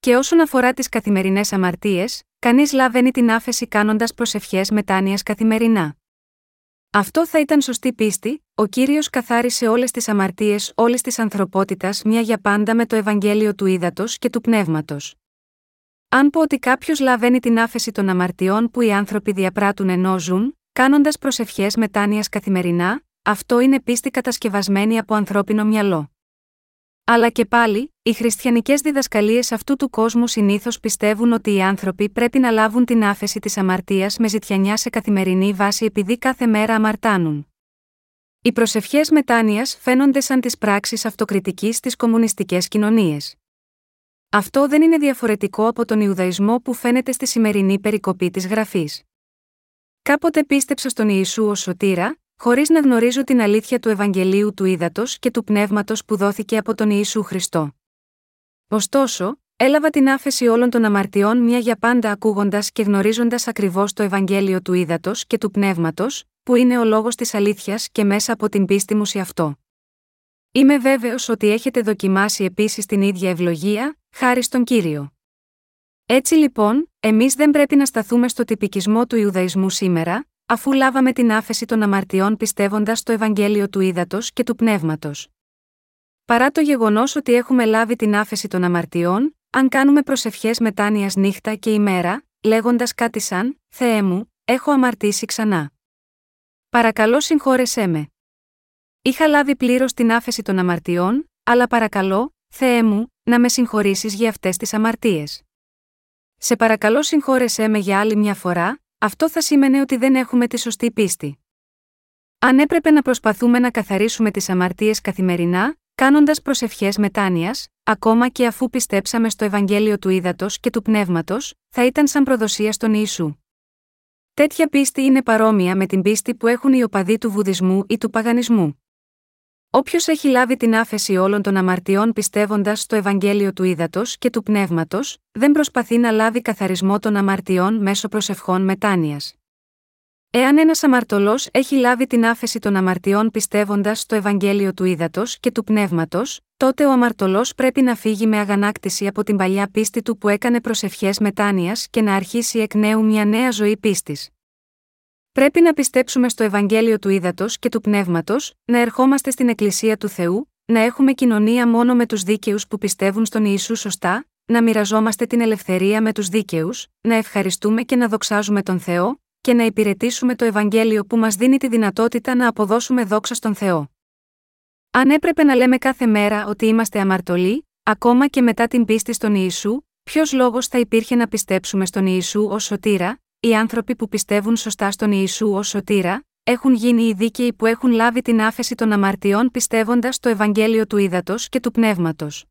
Και όσον αφορά τις καθημερινές αμαρτίες, κανείς λαβαίνει την άφεση κάνοντας προσευχές μετάνοιας καθημερινά. Αυτό θα ήταν σωστή πίστη, ο κύριος καθάρισε όλες τις αμαρτίες όλης της ανθρωπότητας μια για πάντα με το Ευαγγέλιο του Ήδατος και του Πνεύματος. Αν πω ότι κάποιος λαβαίνει την άφεση των αμαρτιών που οι άνθρωποι διαπράττουν ενώ ζουν, κάνοντας προσευχές μετάνοιας καθημερινά, αυτό είναι πίστη κατασκευασμένη από ανθρώπινο μυαλό. Αλλά και πάλι, οι χριστιανικές διδασκαλίες αυτού του κόσμου συνήθως πιστεύουν ότι οι άνθρωποι πρέπει να λάβουν την άφεση της αμαρτίας με ζητιανιά σε καθημερινή βάση επειδή κάθε μέρα αμαρτάνουν. Οι προσευχές μετάνοιας φαίνονται σαν τις πράξεις αυτοκριτικής στι κομμουνιστικές κοινωνίες. Αυτό δεν είναι διαφορετικό από τον Ιουδαϊσμό που φαίνεται στη σημερινή περικοπή της γραφής. Κάποτε πίστεψα στον Ιησού ως σωτήρα, χωρίς να γνωρίζω την αλήθεια του Ευαγγελίου του Ήδατος και του Πνεύματος που δόθηκε από τον Ιησού Χριστό. Ωστόσο, έλαβα την άφεση όλων των αμαρτιών μια για πάντα ακούγοντας και γνωρίζοντας ακριβώς το Ευαγγέλιο του Ήδατος και του Πνεύματος, που είναι ο λόγος της αλήθειας και μέσα από την πίστη μου σε αυτό. Είμαι βέβαιος ότι έχετε δοκιμάσει επίσης την ίδια ευλογία, χάρη στον κύριο. Έτσι λοιπόν, εμείς δεν πρέπει να σταθούμε στο τυπικισμό του Ιουδαϊσμού σήμερα, αφού λάβαμε την άφεση των αμαρτιών πιστεύοντας το Ευαγγέλιο του Ήδατος και του Πνεύματος. Παρά το γεγονός ότι έχουμε λάβει την άφεση των αμαρτιών, αν κάνουμε προσευχές μετάνοιας νύχτα και ημέρα, λέγοντας κάτι σαν Θεέ μου, έχω αμαρτήσει ξανά. Παρακαλώ συγχώρεσέ με. Είχα λάβει πλήρως την άφεση των αμαρτιών, αλλά παρακαλώ, Θεέ μου, να με συγχωρήσεις για αυτές τις αμαρτίες. Σε παρακαλώ συγχώρεσέ με για άλλη μια φορά, αυτό θα σήμαινε ότι δεν έχουμε τη σωστή πίστη. Αν έπρεπε να προσπαθούμε να καθαρίσουμε τις αμαρτίες καθημερινά, κάνοντας προσευχές μετάνοιας, ακόμα και αφού πιστέψαμε στο Ευαγγέλιο του Ήδατος και του Πνεύματος, θα ήταν σαν προδοσία στον Ιησού. Τέτοια πίστη είναι παρόμοια με την πίστη που έχουν οι οπαδοί του Βουδισμού ή του Παγανισμού. Όποιος έχει λάβει την άφεση όλων των αμαρτιών πιστεύοντας στο Ευαγγέλιο του Ήδατος και του Πνεύματος, δεν προσπαθεί να λάβει καθαρισμό των αμαρτιών μέσω προσευχών μετάνοιας. Εάν ένας αμαρτωλός έχει λάβει την άφεση των αμαρτιών πιστεύοντας στο Ευαγγέλιο του Ήδατος και του Πνεύματος, τότε ο αμαρτωλός πρέπει να φύγει με αγανάκτηση από την παλιά πίστη του που έκανε προσευχές μετάνοιας και να αρχίσει εκ νέου μια νέα ζωή πίστης. Πρέπει να πιστέψουμε στο Ευαγγέλιο του Ήδατος και του Πνεύματος, να ερχόμαστε στην Εκκλησία του Θεού, να έχουμε κοινωνία μόνο με τους δίκαιους που πιστεύουν στον Ιησού σωστά, να μοιραζόμαστε την ελευθερία με τους δίκαιους, να ευχαριστούμε και να δοξάζουμε τον Θεό, και να υπηρετήσουμε το Ευαγγέλιο που μας δίνει τη δυνατότητα να αποδώσουμε δόξα στον Θεό. Αν έπρεπε να λέμε κάθε μέρα ότι είμαστε αμαρτωλοί, ακόμα και μετά την πίστη στον Ιησού, ποιος λόγος θα υπήρχε να πιστέψουμε στον Ιησού ως σωτήρα, οι άνθρωποι που πιστεύουν σωστά στον Ιησού ως σωτήρα, έχουν γίνει οι δίκαιοι που έχουν λάβει την άφεση των αμαρτιών πιστεύοντας το Ευαγγέλιο του Ήδατος και του Πνεύματος.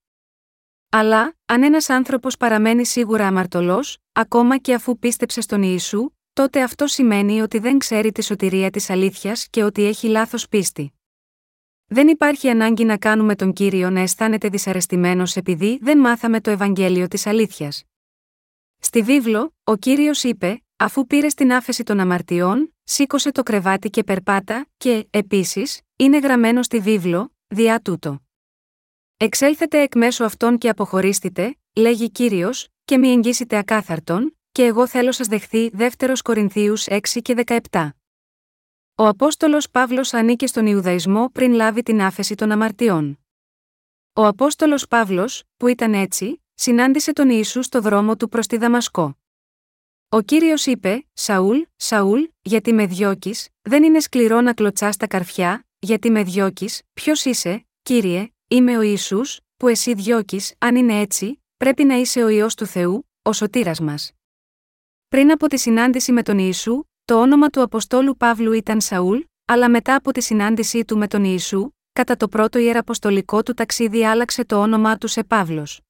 Αλλά, αν ένας άνθρωπος παραμένει σίγουρα αμαρτωλός, ακόμα και αφού πίστεψε στον Ιησού, τότε αυτό σημαίνει ότι δεν ξέρει τη σωτηρία της αλήθειας και ότι έχει λάθος πίστη. Δεν υπάρχει ανάγκη να κάνουμε τον κύριο να αισθάνεται δυσαρεστημένος επειδή δεν μάθαμε το Ευαγγέλιο της αλήθειας. Στη βίβλο, ο κύριος είπε: Αφού πήρε την άφεση των αμαρτιών, σήκωσε το κρεβάτι και περπάτα, και, επίσης, είναι γραμμένο στη βίβλο, διά τούτο. Εξέλθετε εκ μέσω αυτών και αποχωρήστητε, λέγει κύριος, και μη εγγύσετε ακάθαρτον, και εγώ θέλω σας δεχθεί 2 Κορινθίους 6 και 17. Ο Απόστολος Παύλος ανήκε στον Ιουδαϊσμό πριν λάβει την άφεση των αμαρτιών. Ο Απόστολος Παύλος, που ήταν έτσι, συνάντησε τον Ιησού στο δρόμο του προς τη Δαμασκό. Ο κύριος είπε: Σαούλ, Σαούλ, γιατί με διώκεις, δεν είναι σκληρό να κλωτσάς τα καρφιά, γιατί με διώκεις, ποιος είσαι, κύριε, είμαι ο Ισού, που εσύ διώκεις, αν είναι έτσι, πρέπει να είσαι ο ιό του Θεού, ο σωτήρας μας. Πριν από τη συνάντηση με τον Ιησού, το όνομα του Αποστόλου Παύλου ήταν Σαούλ, αλλά μετά από τη συνάντησή του με τον Ιησού, κατά το πρώτο ιεραποστολικό του ταξίδι άλλαξε το όνομά του σε Παύλος.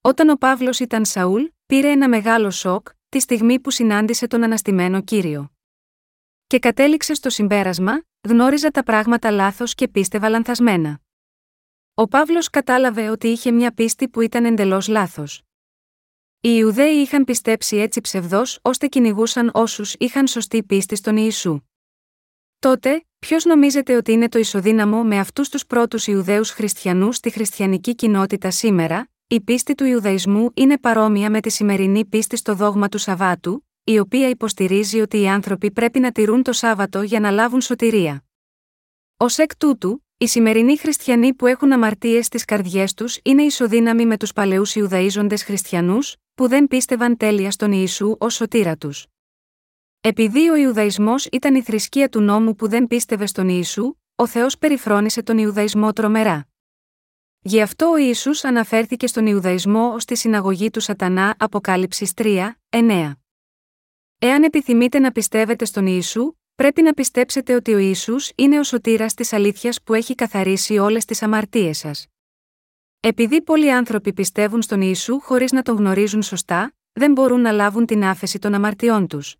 Όταν ο Παύλος ήταν Σαούλ, πήρε ένα μεγάλο σοκ, τη στιγμή που συνάντησε τον αναστημένο κύριο. Και κατέληξε στο συμπέρασμα, γνώριζα τα πράγματα λάθος και πίστευα λανθασμένα. Ο Παύλος κατάλαβε ότι είχε μια πίστη που ήταν εντελώς λάθος. Οι Ιουδαίοι είχαν πιστέψει έτσι ψευδό ώστε κυνηγούσαν όσους είχαν σωστή πίστη στον Ιησού. Τότε, ποιος νομίζετε ότι είναι το ισοδύναμο με αυτούς τους πρώτους Ιουδαίους χριστιανούς στη χριστιανική κοινότητα σήμερα, η πίστη του Ιουδαϊσμού είναι παρόμοια με τη σημερινή πίστη στο δόγμα του Σαββάτου, η οποία υποστηρίζει ότι οι άνθρωποι πρέπει να τηρούν το Σάββατο για να λάβουν σωτηρία. Ω εκ τούτου, οι σημερινοί χριστιανοί που έχουν αμαρτίες στις καρδιές τους είναι ισοδύναμοι με τους παλαιούς Ιουδαίζοντε χριστιανούς, που δεν πίστευαν τέλεια στον Ιησού ως σωτήρα τους. Επειδή ο Ιουδαϊσμός ήταν η θρησκεία του νόμου που δεν πίστευε στον Ιησού, ο Θεός περιφρόνησε τον Ιουδαϊσμό τρομερά. Γι' αυτό ο Ιησούς αναφέρθηκε στον Ιουδαϊσμό ω τη συναγωγή του Σατανά Αποκάλυψης 3, 9. Εάν επιθυμείτε να πιστεύετε στον Ιησού, πρέπει να πιστέψετε ότι ο Ιησούς είναι ο σωτήρας της αλήθειας που έχει καθαρίσει όλες τις αμαρτίες σας. Επειδή πολλοί άνθρωποι πιστεύουν στον Ιησού χωρίς να τον γνωρίζουν σωστά, δεν μπορούν να λάβουν την άφεση των αμαρτιών τους.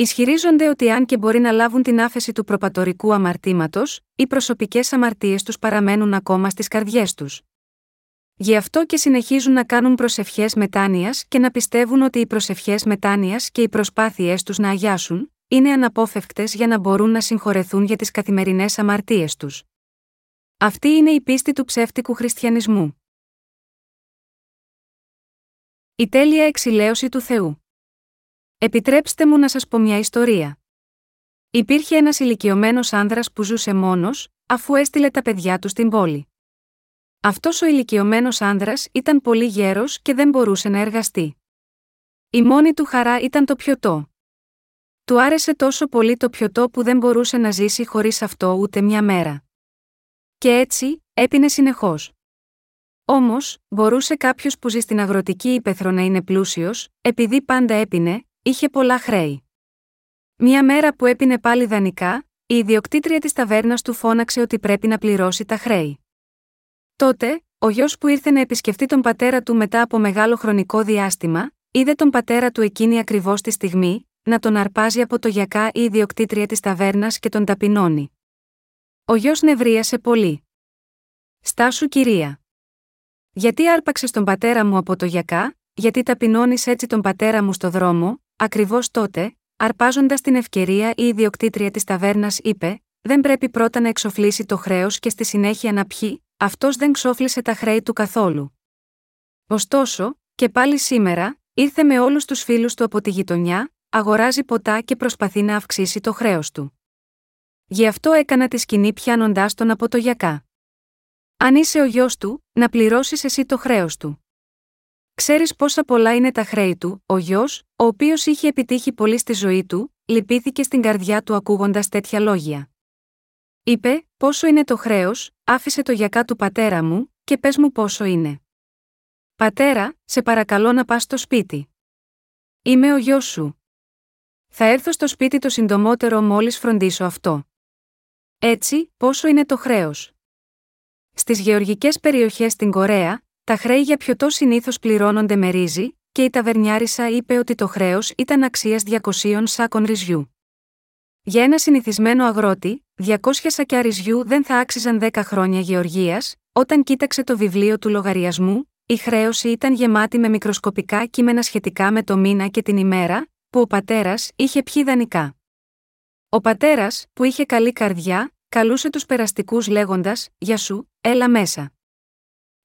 Ισχυρίζονται ότι αν και μπορεί να λάβουν την άφεση του προπατορικού αμαρτήματος, οι προσωπικές αμαρτίες τους παραμένουν ακόμα στις καρδιές τους. Γι' αυτό και συνεχίζουν να κάνουν προσευχές μετάνοιας και να πιστεύουν ότι οι προσευχές μετάνοιας και οι προσπάθειές τους να αγιάσουν, είναι αναπόφευκτες για να μπορούν να συγχωρεθούν για τις καθημερινές αμαρτίες τους. Αυτή είναι η πίστη του ψεύτικου χριστιανισμού. Η τέλεια εξηλαίωση του Θεού. Επιτρέψτε μου να σας πω μια ιστορία. Υπήρχε ένας ηλικιωμένος άνδρας που ζούσε μόνος, αφού έστειλε τα παιδιά του στην πόλη. Αυτός ο ηλικιωμένος άνδρας ήταν πολύ γέρος και δεν μπορούσε να εργαστεί. Η μόνη του χαρά ήταν το πιωτό. Του άρεσε τόσο πολύ το πιωτό που δεν μπορούσε να ζήσει χωρίς αυτό ούτε μια μέρα. Και έτσι, έπινε συνεχώς. Όμως, μπορούσε κάποιος που ζει στην αγροτική ύπεθρο να είναι πλούσιος, επειδή πάντα έπινε, είχε πολλά χρέη. Μια μέρα που έπινε πάλι δανεικά, η ιδιοκτήτρια της ταβέρνας του φώναξε ότι πρέπει να πληρώσει τα χρέη. Τότε, ο γιος που ήρθε να επισκεφτεί τον πατέρα του μετά από μεγάλο χρονικό διάστημα, είδε τον πατέρα του εκείνη ακριβώς τη στιγμή, να τον αρπάζει από το γιακά η ιδιοκτήτρια της ταβέρνας και τον ταπεινώνει. Ο γιος νευρίασε πολύ. Στάσου, κυρία. Γιατί άρπαξες τον πατέρα μου από το γιακά, γιατί ταπεινώνεις έτσι τον πατέρα μου στο δρόμο, Ακριβώς τότε, αρπάζοντας την ευκαιρία, η ιδιοκτήτρια της ταβέρνας είπε: Δεν πρέπει πρώτα να εξοφλήσει το χρέος και στη συνέχεια να πιει, αυτός δεν ξόφλησε τα χρέη του καθόλου. Ωστόσο, και πάλι σήμερα, ήρθε με όλους τους φίλους του από τη γειτονιά, αγοράζει ποτά και προσπαθεί να αυξήσει το χρέος του. Γι' αυτό έκανα τη σκηνή πιάνοντάς τον από το γιακά. Αν είσαι ο γιος του, να πληρώσεις εσύ το χρέος του. Ξέρεις πόσα πολλά είναι τα χρέη του, ο γιος, ο οποίος είχε επιτύχει πολύ στη ζωή του, λυπήθηκε στην καρδιά του ακούγοντας τέτοια λόγια. Είπε: Πόσο είναι το χρέος, άφησε το γιακά του πατέρα μου, και πες μου πόσο είναι. Πατέρα, σε παρακαλώ να πας στο σπίτι. Είμαι ο γιος σου. Θα έρθω στο σπίτι το συντομότερο μόλις φροντίσω αυτό. Έτσι, πόσο είναι το χρέος. Στις γεωργικές περιοχές στην Κορέα, τα χρέη για πιωτό συνήθως πληρώνονται με ρύζι, και η ταβερνιάρισα είπε ότι το χρέος ήταν αξίας 200 σάκων ρυζιού. Για ένα συνηθισμένο αγρότη, 200 σακιά ρυζιού δεν θα άξιζαν 10 χρόνια γεωργίας, όταν κοίταξε το βιβλίο του λογαριασμού, η χρέωση ήταν γεμάτη με μικροσκοπικά κείμενα σχετικά με το μήνα και την ημέρα, που ο πατέρας είχε πιει δανεικά. Ο πατέρας, που είχε καλή καρδιά, καλούσε τους περαστικούς λέγοντας: Για σου, έλα μέσα.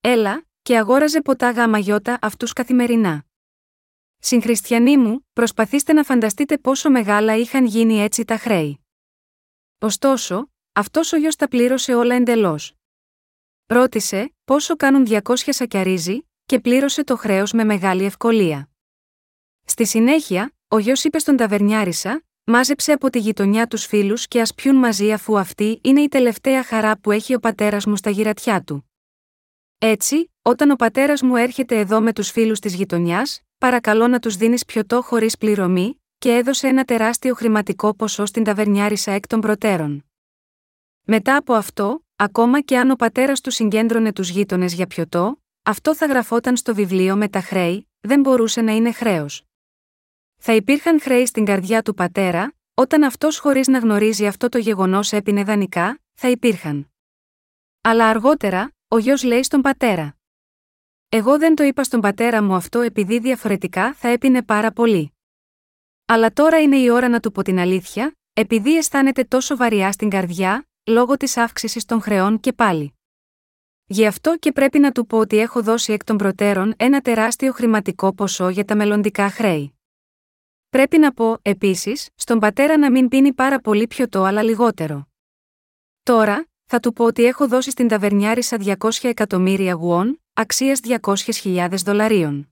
Έλα, και αγόραζε ποτά γάμα γιώτα αυτούς καθημερινά. Συγχριστιανοί μου, προσπαθήστε να φανταστείτε πόσο μεγάλα είχαν γίνει έτσι τα χρέη. Ωστόσο, αυτός ο γιος τα πλήρωσε όλα εντελώς. Ρώτησε πόσο κάνουν 200 σακιαρίζι και πλήρωσε το χρέος με μεγάλη ευκολία. Στη συνέχεια, ο γιος είπε στον ταβερνιάρισα, μάζεψε από τη γειτονιά τους φίλους και ας πιούν μαζί αφού αυτή είναι η τελευταία χαρά που έχει ο πατέρας μου στα γυρατιά του. Έτσι, όταν ο πατέρας μου έρχεται εδώ με τους φίλους της γειτονιάς, παρακαλώ να τους δίνεις πιωτό χωρίς πληρωμή, και έδωσε ένα τεράστιο χρηματικό ποσό στην ταβερνιάρισα εκ των προτέρων. Μετά από αυτό, ακόμα και αν ο πατέρας του συγκέντρωνε τους γείτονες για πιωτό, αυτό θα γραφόταν στο βιβλίο με τα χρέη, δεν μπορούσε να είναι χρέος. Θα υπήρχαν χρέη στην καρδιά του πατέρα, όταν αυτός χωρίς να γνωρίζει αυτό το γεγονός έπινε δανεικά, θα υπήρχαν. Αλλά αργότερα, ο γιος λέει στον πατέρα. Εγώ δεν το είπα στον πατέρα μου αυτό επειδή διαφορετικά θα έπινε πάρα πολύ. Αλλά τώρα είναι η ώρα να του πω την αλήθεια, επειδή αισθάνεται τόσο βαριά στην καρδιά, λόγω της αύξησης των χρεών και πάλι. Γι' αυτό και πρέπει να του πω ότι έχω δώσει εκ των προτέρων ένα τεράστιο χρηματικό ποσό για τα μελλοντικά χρέη. Πρέπει να πω, επίσης, στον πατέρα να μην πίνει πάρα πολύ πιωτό αλλά λιγότερο. Τώρα, θα του πω ότι έχω δώσει στην ταβερνιάρισα 200 εκατομμύρια γουόν, αξίας 200.000 δολαρίων.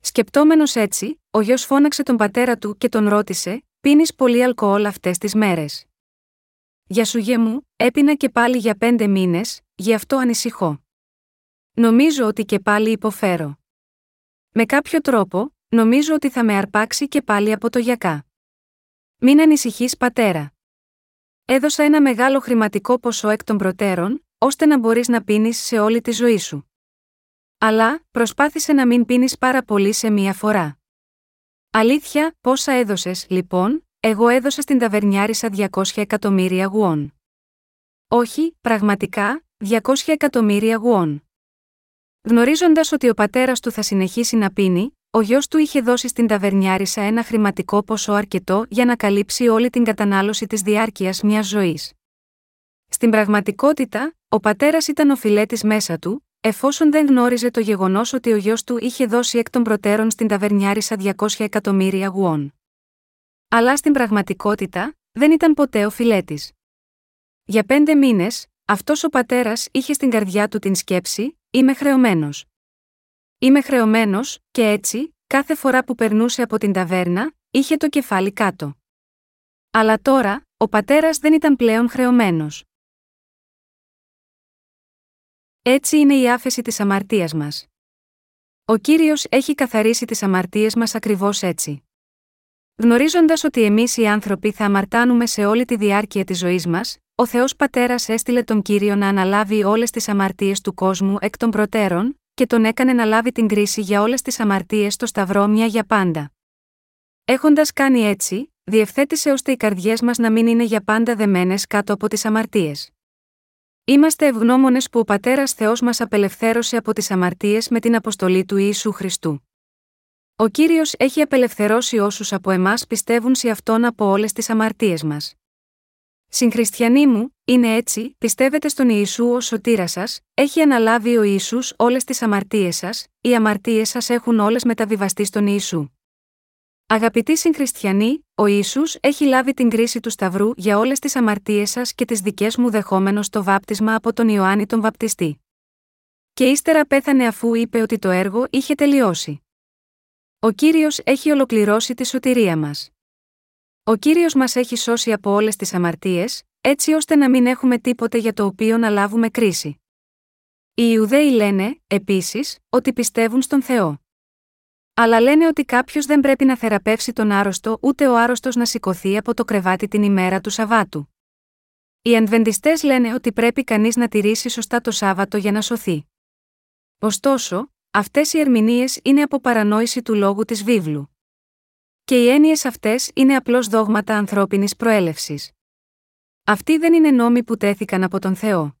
Σκεπτόμενος έτσι, ο γιος φώναξε τον πατέρα του και τον ρώτησε: Πίνεις πολύ αλκοόλ αυτές τις μέρες; Για σου γε μου, έπινα και πάλι για πέντε μήνες, γι' αυτό ανησυχώ. Νομίζω ότι και πάλι υποφέρω. Με κάποιο τρόπο, νομίζω ότι θα με αρπάξει και πάλι από το γιακά. Μην ανησυχείς, πατέρα. Έδωσα ένα μεγάλο χρηματικό ποσό εκ των προτέρων, ώστε να μπορείς να πίνεις σε όλη τη ζωή σου. Αλλά, προσπάθησε να μην πίνεις πάρα πολύ σε μία φορά. Αλήθεια, πόσα έδωσες, λοιπόν, εγώ έδωσα στην ταβερνιάρισα 200 εκατομμύρια γουόν. Όχι, πραγματικά, 200 εκατομμύρια γουόν. Γνωρίζοντας ότι ο πατέρας του θα συνεχίσει να πίνει, ο γιος του είχε δώσει στην ταβερνιάρισα ένα χρηματικό ποσό αρκετό για να καλύψει όλη την κατανάλωση της διάρκειας μιας ζωής. Στην πραγματικότητα, ο πατέρας ήταν ο φιλέτη μέσα του, εφόσον δεν γνώριζε το γεγονός ότι ο γιος του είχε δώσει εκ των προτέρων στην ταβερνιάρισα 200 εκατομμύρια γουόν. Αλλά στην πραγματικότητα, δεν ήταν ποτέ ο φιλέτη. Για πέντε μήνες, αυτός ο πατέρας είχε στην καρδιά του την σκέψη: Είμαι χρεωμένος. Είμαι χρεωμένος, και έτσι, κάθε φορά που περνούσε από την ταβέρνα, είχε το κεφάλι κάτω. Αλλά τώρα, ο πατέρας δεν ήταν πλέον χρεωμένος. Έτσι είναι η άφεση της αμαρτίας μας. Ο κύριος έχει καθαρίσει τις αμαρτίες μας ακριβώς έτσι. Γνωρίζοντας ότι εμείς οι άνθρωποι θα αμαρτάνουμε σε όλη τη διάρκεια της ζωής μας, ο Θεός Πατέρας έστειλε τον κύριο να αναλάβει όλες τις αμαρτίες του κόσμου εκ των προτέρων, και τον έκανε να λάβει την κρίση για όλες τις αμαρτίες στο Σταυρό μια για πάντα. Έχοντας κάνει έτσι, διευθέτησε ώστε οι καρδιές μας να μην είναι για πάντα δεμένες κάτω από τις αμαρτίες. Είμαστε ευγνώμονες που ο Πατέρας Θεός μας απελευθέρωσε από τις αμαρτίες με την αποστολή του Ιησού Χριστού. Ο κύριος έχει απελευθερώσει όσους από εμάς πιστεύουν σε αυτόν από όλες τις αμαρτίες μας. Συγχριστιανοί μου, είναι έτσι, πιστεύετε στον Ιησού ως σωτήρα σας, έχει αναλάβει ο Ιησούς όλες τις αμαρτίες σας, οι αμαρτίες σας έχουν όλες μεταβιβαστεί στον Ιησού. Αγαπητοί συγχριστιανοί, ο Ισού έχει λάβει την κρίση του Σταυρού για όλες τις αμαρτίες σας και τις δικές μου δεχόμενος το βάπτισμα από τον Ιωάννη τον Βαπτιστή. Και ύστερα πέθανε αφού είπε ότι το έργο είχε τελειώσει. Ο κύριος έχει ολοκληρώσει τη σωτηρία μας. Ο κύριος μας έχει σώσει από όλες τις αμαρτίες, έτσι ώστε να μην έχουμε τίποτε για το οποίο να λάβουμε κρίση. Οι Ιουδαίοι λένε, επίσης, ότι πιστεύουν στον Θεό. Αλλά λένε ότι κάποιος δεν πρέπει να θεραπεύσει τον άρρωστο ούτε ο άρρωστος να σηκωθεί από το κρεβάτι την ημέρα του Σαββάτου. Οι Ανβεντιστέ λένε ότι πρέπει κανείς να τηρήσει σωστά το Σάββατο για να σωθεί. Ωστόσο, αυτές οι ερμηνείες είναι από παρανόηση του λόγου της βίβλου. Και οι έννοιες αυτές είναι απλώς δόγματα ανθρώπινης προέλευσης. Αυτοί δεν είναι νόμοι που τέθηκαν από τον Θεό.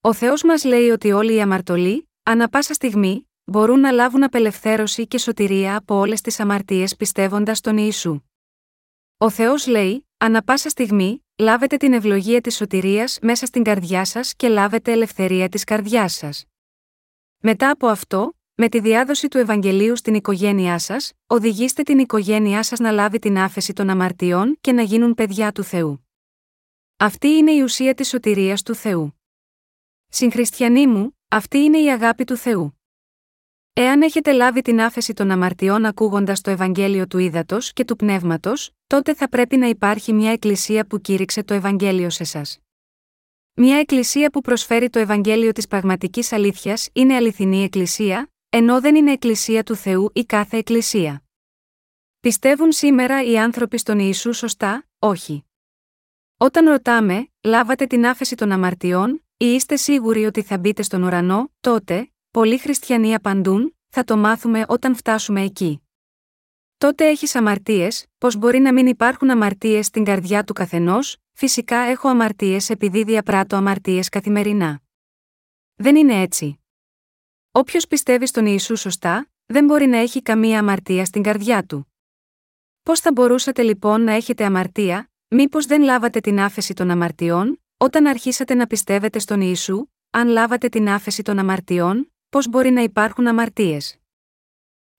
Ο Θεός μας λέει ότι όλοι οι αμαρτωλοί, ανα πάσα στιγμή, μπορούν να λάβουν απελευθέρωση και σωτηρία από όλες τις αμαρτίες πιστεύοντας τον Ιησού. Ο Θεός λέει, ανα πάσα στιγμή, λάβετε την ευλογία της σωτηρίας μέσα στην καρδιά σας και λάβετε ελευθερία της καρδιάς σας. Μετά από αυτό, με τη διάδοση του Ευαγγελίου στην οικογένειά σας, οδηγήστε την οικογένειά σας να λάβει την άφεση των αμαρτιών και να γίνουν παιδιά του Θεού. Αυτή είναι η ουσία της σωτηρίας του Θεού. Συγχριστιανοί μου, αυτή είναι η αγάπη του Θεού. Εάν έχετε λάβει την άφεση των αμαρτιών ακούγοντας το Ευαγγέλιο του Ήδατος και του Πνεύματος, τότε θα πρέπει να υπάρχει μια εκκλησία που κήρυξε το Ευαγγέλιο σε εσά. Μια εκκλησία που προσφέρει το Ευαγγέλιο της πραγματικής αλήθειας είναι αληθινή εκκλησία, ενώ δεν είναι εκκλησία του Θεού ή κάθε εκκλησία. Πιστεύουν σήμερα οι άνθρωποι στον Ιησού σωστά, όχι. Όταν ρωτάμε, λάβατε την άφεση των αμαρτιών, ή είστε σίγουροι ότι θα μπείτε στον ουρανό, τότε, πολλοί χριστιανοί απαντούν, θα το μάθουμε όταν φτάσουμε εκεί. Τότε έχεις αμαρτίες, πώς μπορεί να μην υπάρχουν αμαρτίες στην καρδιά του καθενός, φυσικά έχω αμαρτίες επειδή διαπράττω αμαρτίες καθημερινά. Δεν είναι έτσι. Όποιος πιστεύει στον Ιησού σωστά, δεν μπορεί να έχει καμία αμαρτία στην καρδιά του. Πώς θα μπορούσατε λοιπόν να έχετε αμαρτία, μήπως δεν λάβατε την άφεση των αμαρτιών, όταν αρχίσατε να πιστεύετε στον Ιησού, αν λάβατε την άφεση των αμαρτιών, πώς μπορεί να υπάρχουν αμαρτίες;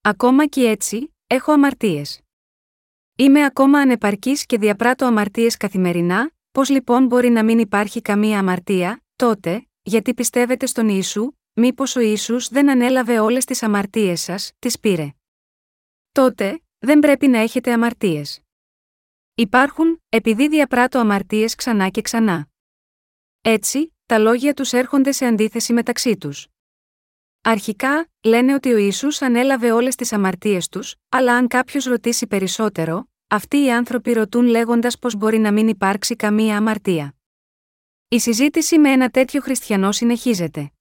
Ακόμα και έτσι, έχω αμαρτίες. Είμαι ακόμα ανεπαρκής και διαπράττω αμαρτίες καθημερινά, πώς λοιπόν μπορεί να μην υπάρχει καμία αμαρτία, τότε, γιατί πιστεύετε στον Ιησού, μήπως ο Ιησούς δεν ανέλαβε όλες τις αμαρτίες σας, τις πήρε. Τότε, δεν πρέπει να έχετε αμαρτίες. Υπάρχουν, επειδή διαπράττω αμαρτίες ξανά και ξανά. Έτσι, τα λόγια τους έρχονται σε αντίθεση μεταξύ τους. Αρχικά, λένε ότι ο Ιησούς ανέλαβε όλες τις αμαρτίες τους, αλλά αν κάποιος ρωτήσει περισσότερο, αυτοί οι άνθρωποι ρωτούν λέγοντας πως μπορεί να μην υπάρξει καμία αμαρτία. Η συζήτηση με ένα τέτοιο χριστιανό συνεχίζεται.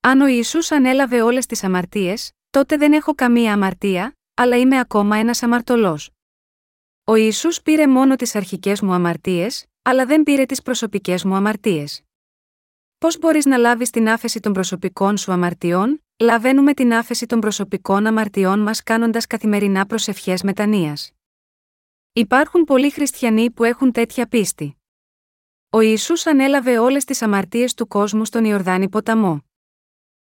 Αν ο Ιησούς ανέλαβε όλες τις αμαρτίες, τότε δεν έχω καμία αμαρτία, αλλά είμαι ακόμα ένας αμαρτωλός. Ο Ιησούς πήρε μόνο τις αρχικές μου αμαρτίες, αλλά δεν πήρε τις προσωπικές μου αμαρτίες. Πώς μπορείς να λάβεις την άφεση των προσωπικών σου αμαρτιών, λαβαίνουμε την άφεση των προσωπικών αμαρτιών μας κάνοντας καθημερινά προσευχές μετανία. Υπάρχουν πολλοί χριστιανοί που έχουν τέτοια πίστη. Ο Ιησούς ανέλαβε όλες τις αμαρτίες του κόσμου στον Ιορδάνη ποταμό.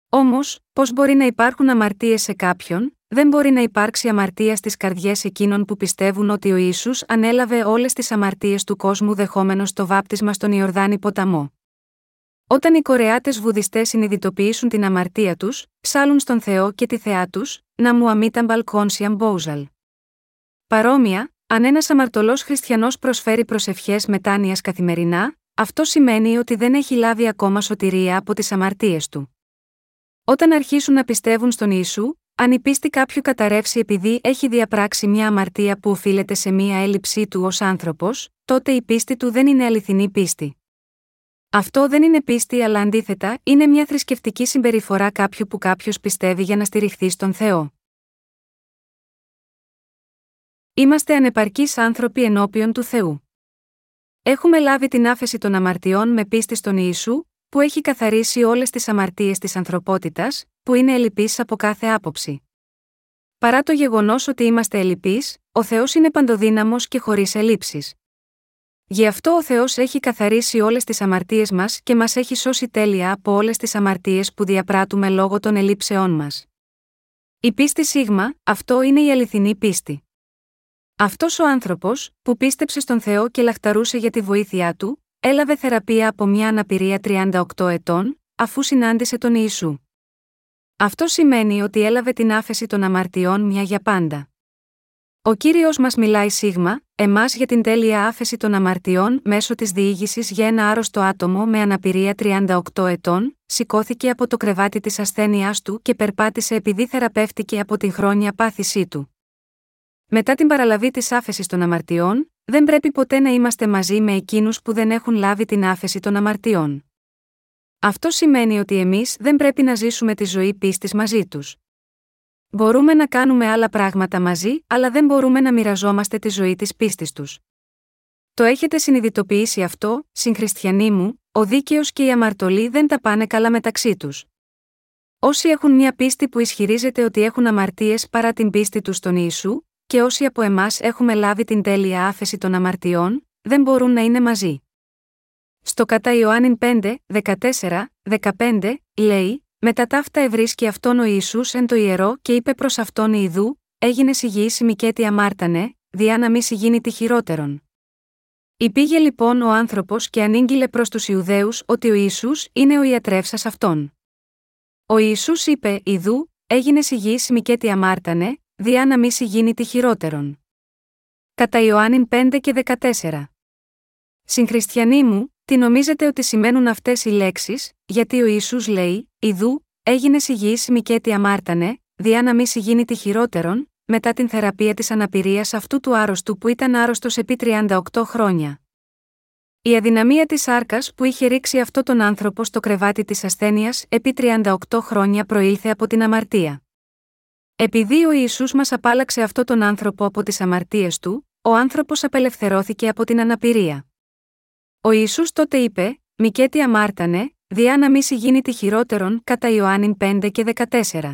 Όμως, πώς μπορεί να υπάρχουν αμαρτίες σε κάποιον, δεν μπορεί να υπάρξει αμαρτία στις καρδιές εκείνων που πιστεύουν ότι ο ίσου ανέλαβε όλες τις αμαρτίες του κόσμου δεχόμενος το βάπτισμα στον Ιορδάνη ποταμό. Όταν οι Κορεάτες Βουδιστές συνειδητοποιήσουν την αμαρτία τους, ψάλουν στον Θεό και τη θεά τους, να μου αμήταν μπαλκόνσιαμ μπόουζαλ. Παρόμοια, αν ένας αμαρτωλός χριστιανός προσφέρει προσευχές μετάνοιας καθημερινά, αυτό σημαίνει ότι δεν έχει λάβει ακόμα σωτηρία από τις αμαρτίες του. Όταν αρχίσουν να πιστεύουν στον Ιησού, αν η πίστη κάποιου καταρρεύσει επειδή έχει διαπράξει μια αμαρτία που οφείλεται σε μια έλλειψή του ως άνθρωπος, τότε η πίστη του δεν είναι αληθινή πίστη. Αυτό δεν είναι πίστη αλλά αντίθετα είναι μια θρησκευτική συμπεριφορά κάποιου που κάποιος πιστεύει για να στηριχθεί στον Θεό. Είμαστε ανεπαρκείς άνθρωποι ενώπιον του Θεού. Έχουμε λάβει την άφεση των αμαρτιών με πίστη στον Ιησού, που έχει καθαρίσει όλες τις αμαρτίες της ανθρωπότητας, που είναι ελλειπής από κάθε άποψη. Παρά το γεγονός ότι είμαστε ελλειπείς, ο Θεός είναι παντοδύναμος και χωρίς ελλείψεις. Γι' αυτό ο Θεός έχει καθαρίσει όλες τις αμαρτίες μας και μας έχει σώσει τέλεια από όλες τις αμαρτίες που διαπράττουμε λόγω των ελλείψεών μας. Η πίστη σίγμα, αυτό είναι η αληθινή πίστη. Αυτός ο άνθρωπος, που πίστεψε στον Θεό και λαχταρούσε για τη βοήθειά του, έλαβε θεραπεία από μια αναπηρία 38 ετών, αφού συνάντησε τον Ιησού. Αυτό σημαίνει ότι έλαβε την άφεση των αμαρτιών μια για πάντα. Ο κύριος μας μιλάει σίγμα, εμάς για την τέλεια άφεση των αμαρτιών μέσω της διήγησης για ένα άρρωστο άτομο με αναπηρία 38 ετών, σηκώθηκε από το κρεβάτι της ασθένειάς του και περπάτησε επειδή θεραπεύτηκε από την χρόνια πάθησή του. Μετά την παραλαβή της άφεσης των αμαρτιών, δεν πρέπει ποτέ να είμαστε μαζί με εκείνους που δεν έχουν λάβει την άφεση των αμαρτιών. Αυτό σημαίνει ότι εμείς δεν πρέπει να ζήσουμε τη ζωή πίστης μαζί τους. Μπορούμε να κάνουμε άλλα πράγματα μαζί, αλλά δεν μπορούμε να μοιραζόμαστε τη ζωή της πίστης τους. Το έχετε συνειδητοποιήσει αυτό, συγχριστιανοί μου, ο δίκαιος και η αμαρτωλή δεν τα πάνε καλά μεταξύ τους. Όσοι έχουν μια πίστη που ισχυρίζεται ότι έχουν αμαρτίες παρά την πίστη τους στον Ιησού, και όσοι από εμάς έχουμε λάβει την τέλεια άφεση των αμαρτιών, δεν μπορούν να είναι μαζί. Στο κατά Ιωάννην 5, 14, 15, λέει, μετά ταύτα ευρίσκει αυτόν ο Ισού εν το ιερό και είπε προς αυτόν Ιδού, έγινε συγγύη Μικέτη αμάρτανε, διά να μη συγγίνει τη χειρότερον. Υπήγε λοιπόν ο άνθρωπος και ανήγγειλε προς τους Ιουδαίους ότι ο Ισού είναι ο ιατρεύσα αυτόν. Ο Ισού είπε, Ιδού, έγινε συγγύη Μικέτη αμάρτανε, διά να μη συγγίνει τη χειρότερον. Κατά Ιωάννην 5 και 14. Συγχριστιανοί μου, τι νομίζετε ότι σημαίνουν αυτές οι λέξεις, γιατί ο Ιησούς λέει, Ιδού, έγινες συγγύη Μικέτη αμάρτανε, διά να μη συγγίνει τη χειρότερον, μετά την θεραπεία της αναπηρίας αυτού του άρρωστου που ήταν άρρωστος επί 38 χρόνια. Η αδυναμία της άρκα που είχε ρίξει αυτό τον άνθρωπο στο κρεβάτι της ασθένειας επί 38 χρόνια προήλθε από την αμαρτία. Επειδή ο Ιησούς μας απάλαξε αυτό τον άνθρωπο από τις αμαρτίες του, ο άνθρωπος απελευθερώθηκε από την αναπηρία. Ο Ιησούς τότε είπε, Μικέτη αμάρτανε, διά να μη συγγίνει τη χειρότερον κατά Ιωάννην 5 και 14.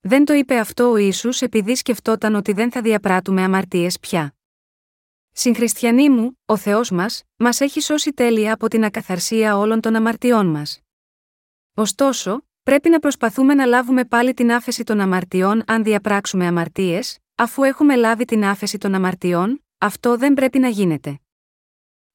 Δεν το είπε αυτό ο Ιησούς επειδή σκεφτόταν ότι δεν θα διαπράττουμε αμαρτίες πια. Συγχριστιανοί μου, ο Θεός μας, μας έχει σώσει τέλεια από την ακαθαρσία όλων των αμαρτιών μας. Ωστόσο, πρέπει να προσπαθούμε να λάβουμε πάλι την άφεση των αμαρτιών αν διαπράξουμε αμαρτίες, αφού έχουμε λάβει την άφεση των αμαρτιών, αυτό δεν πρέπει να γίνεται.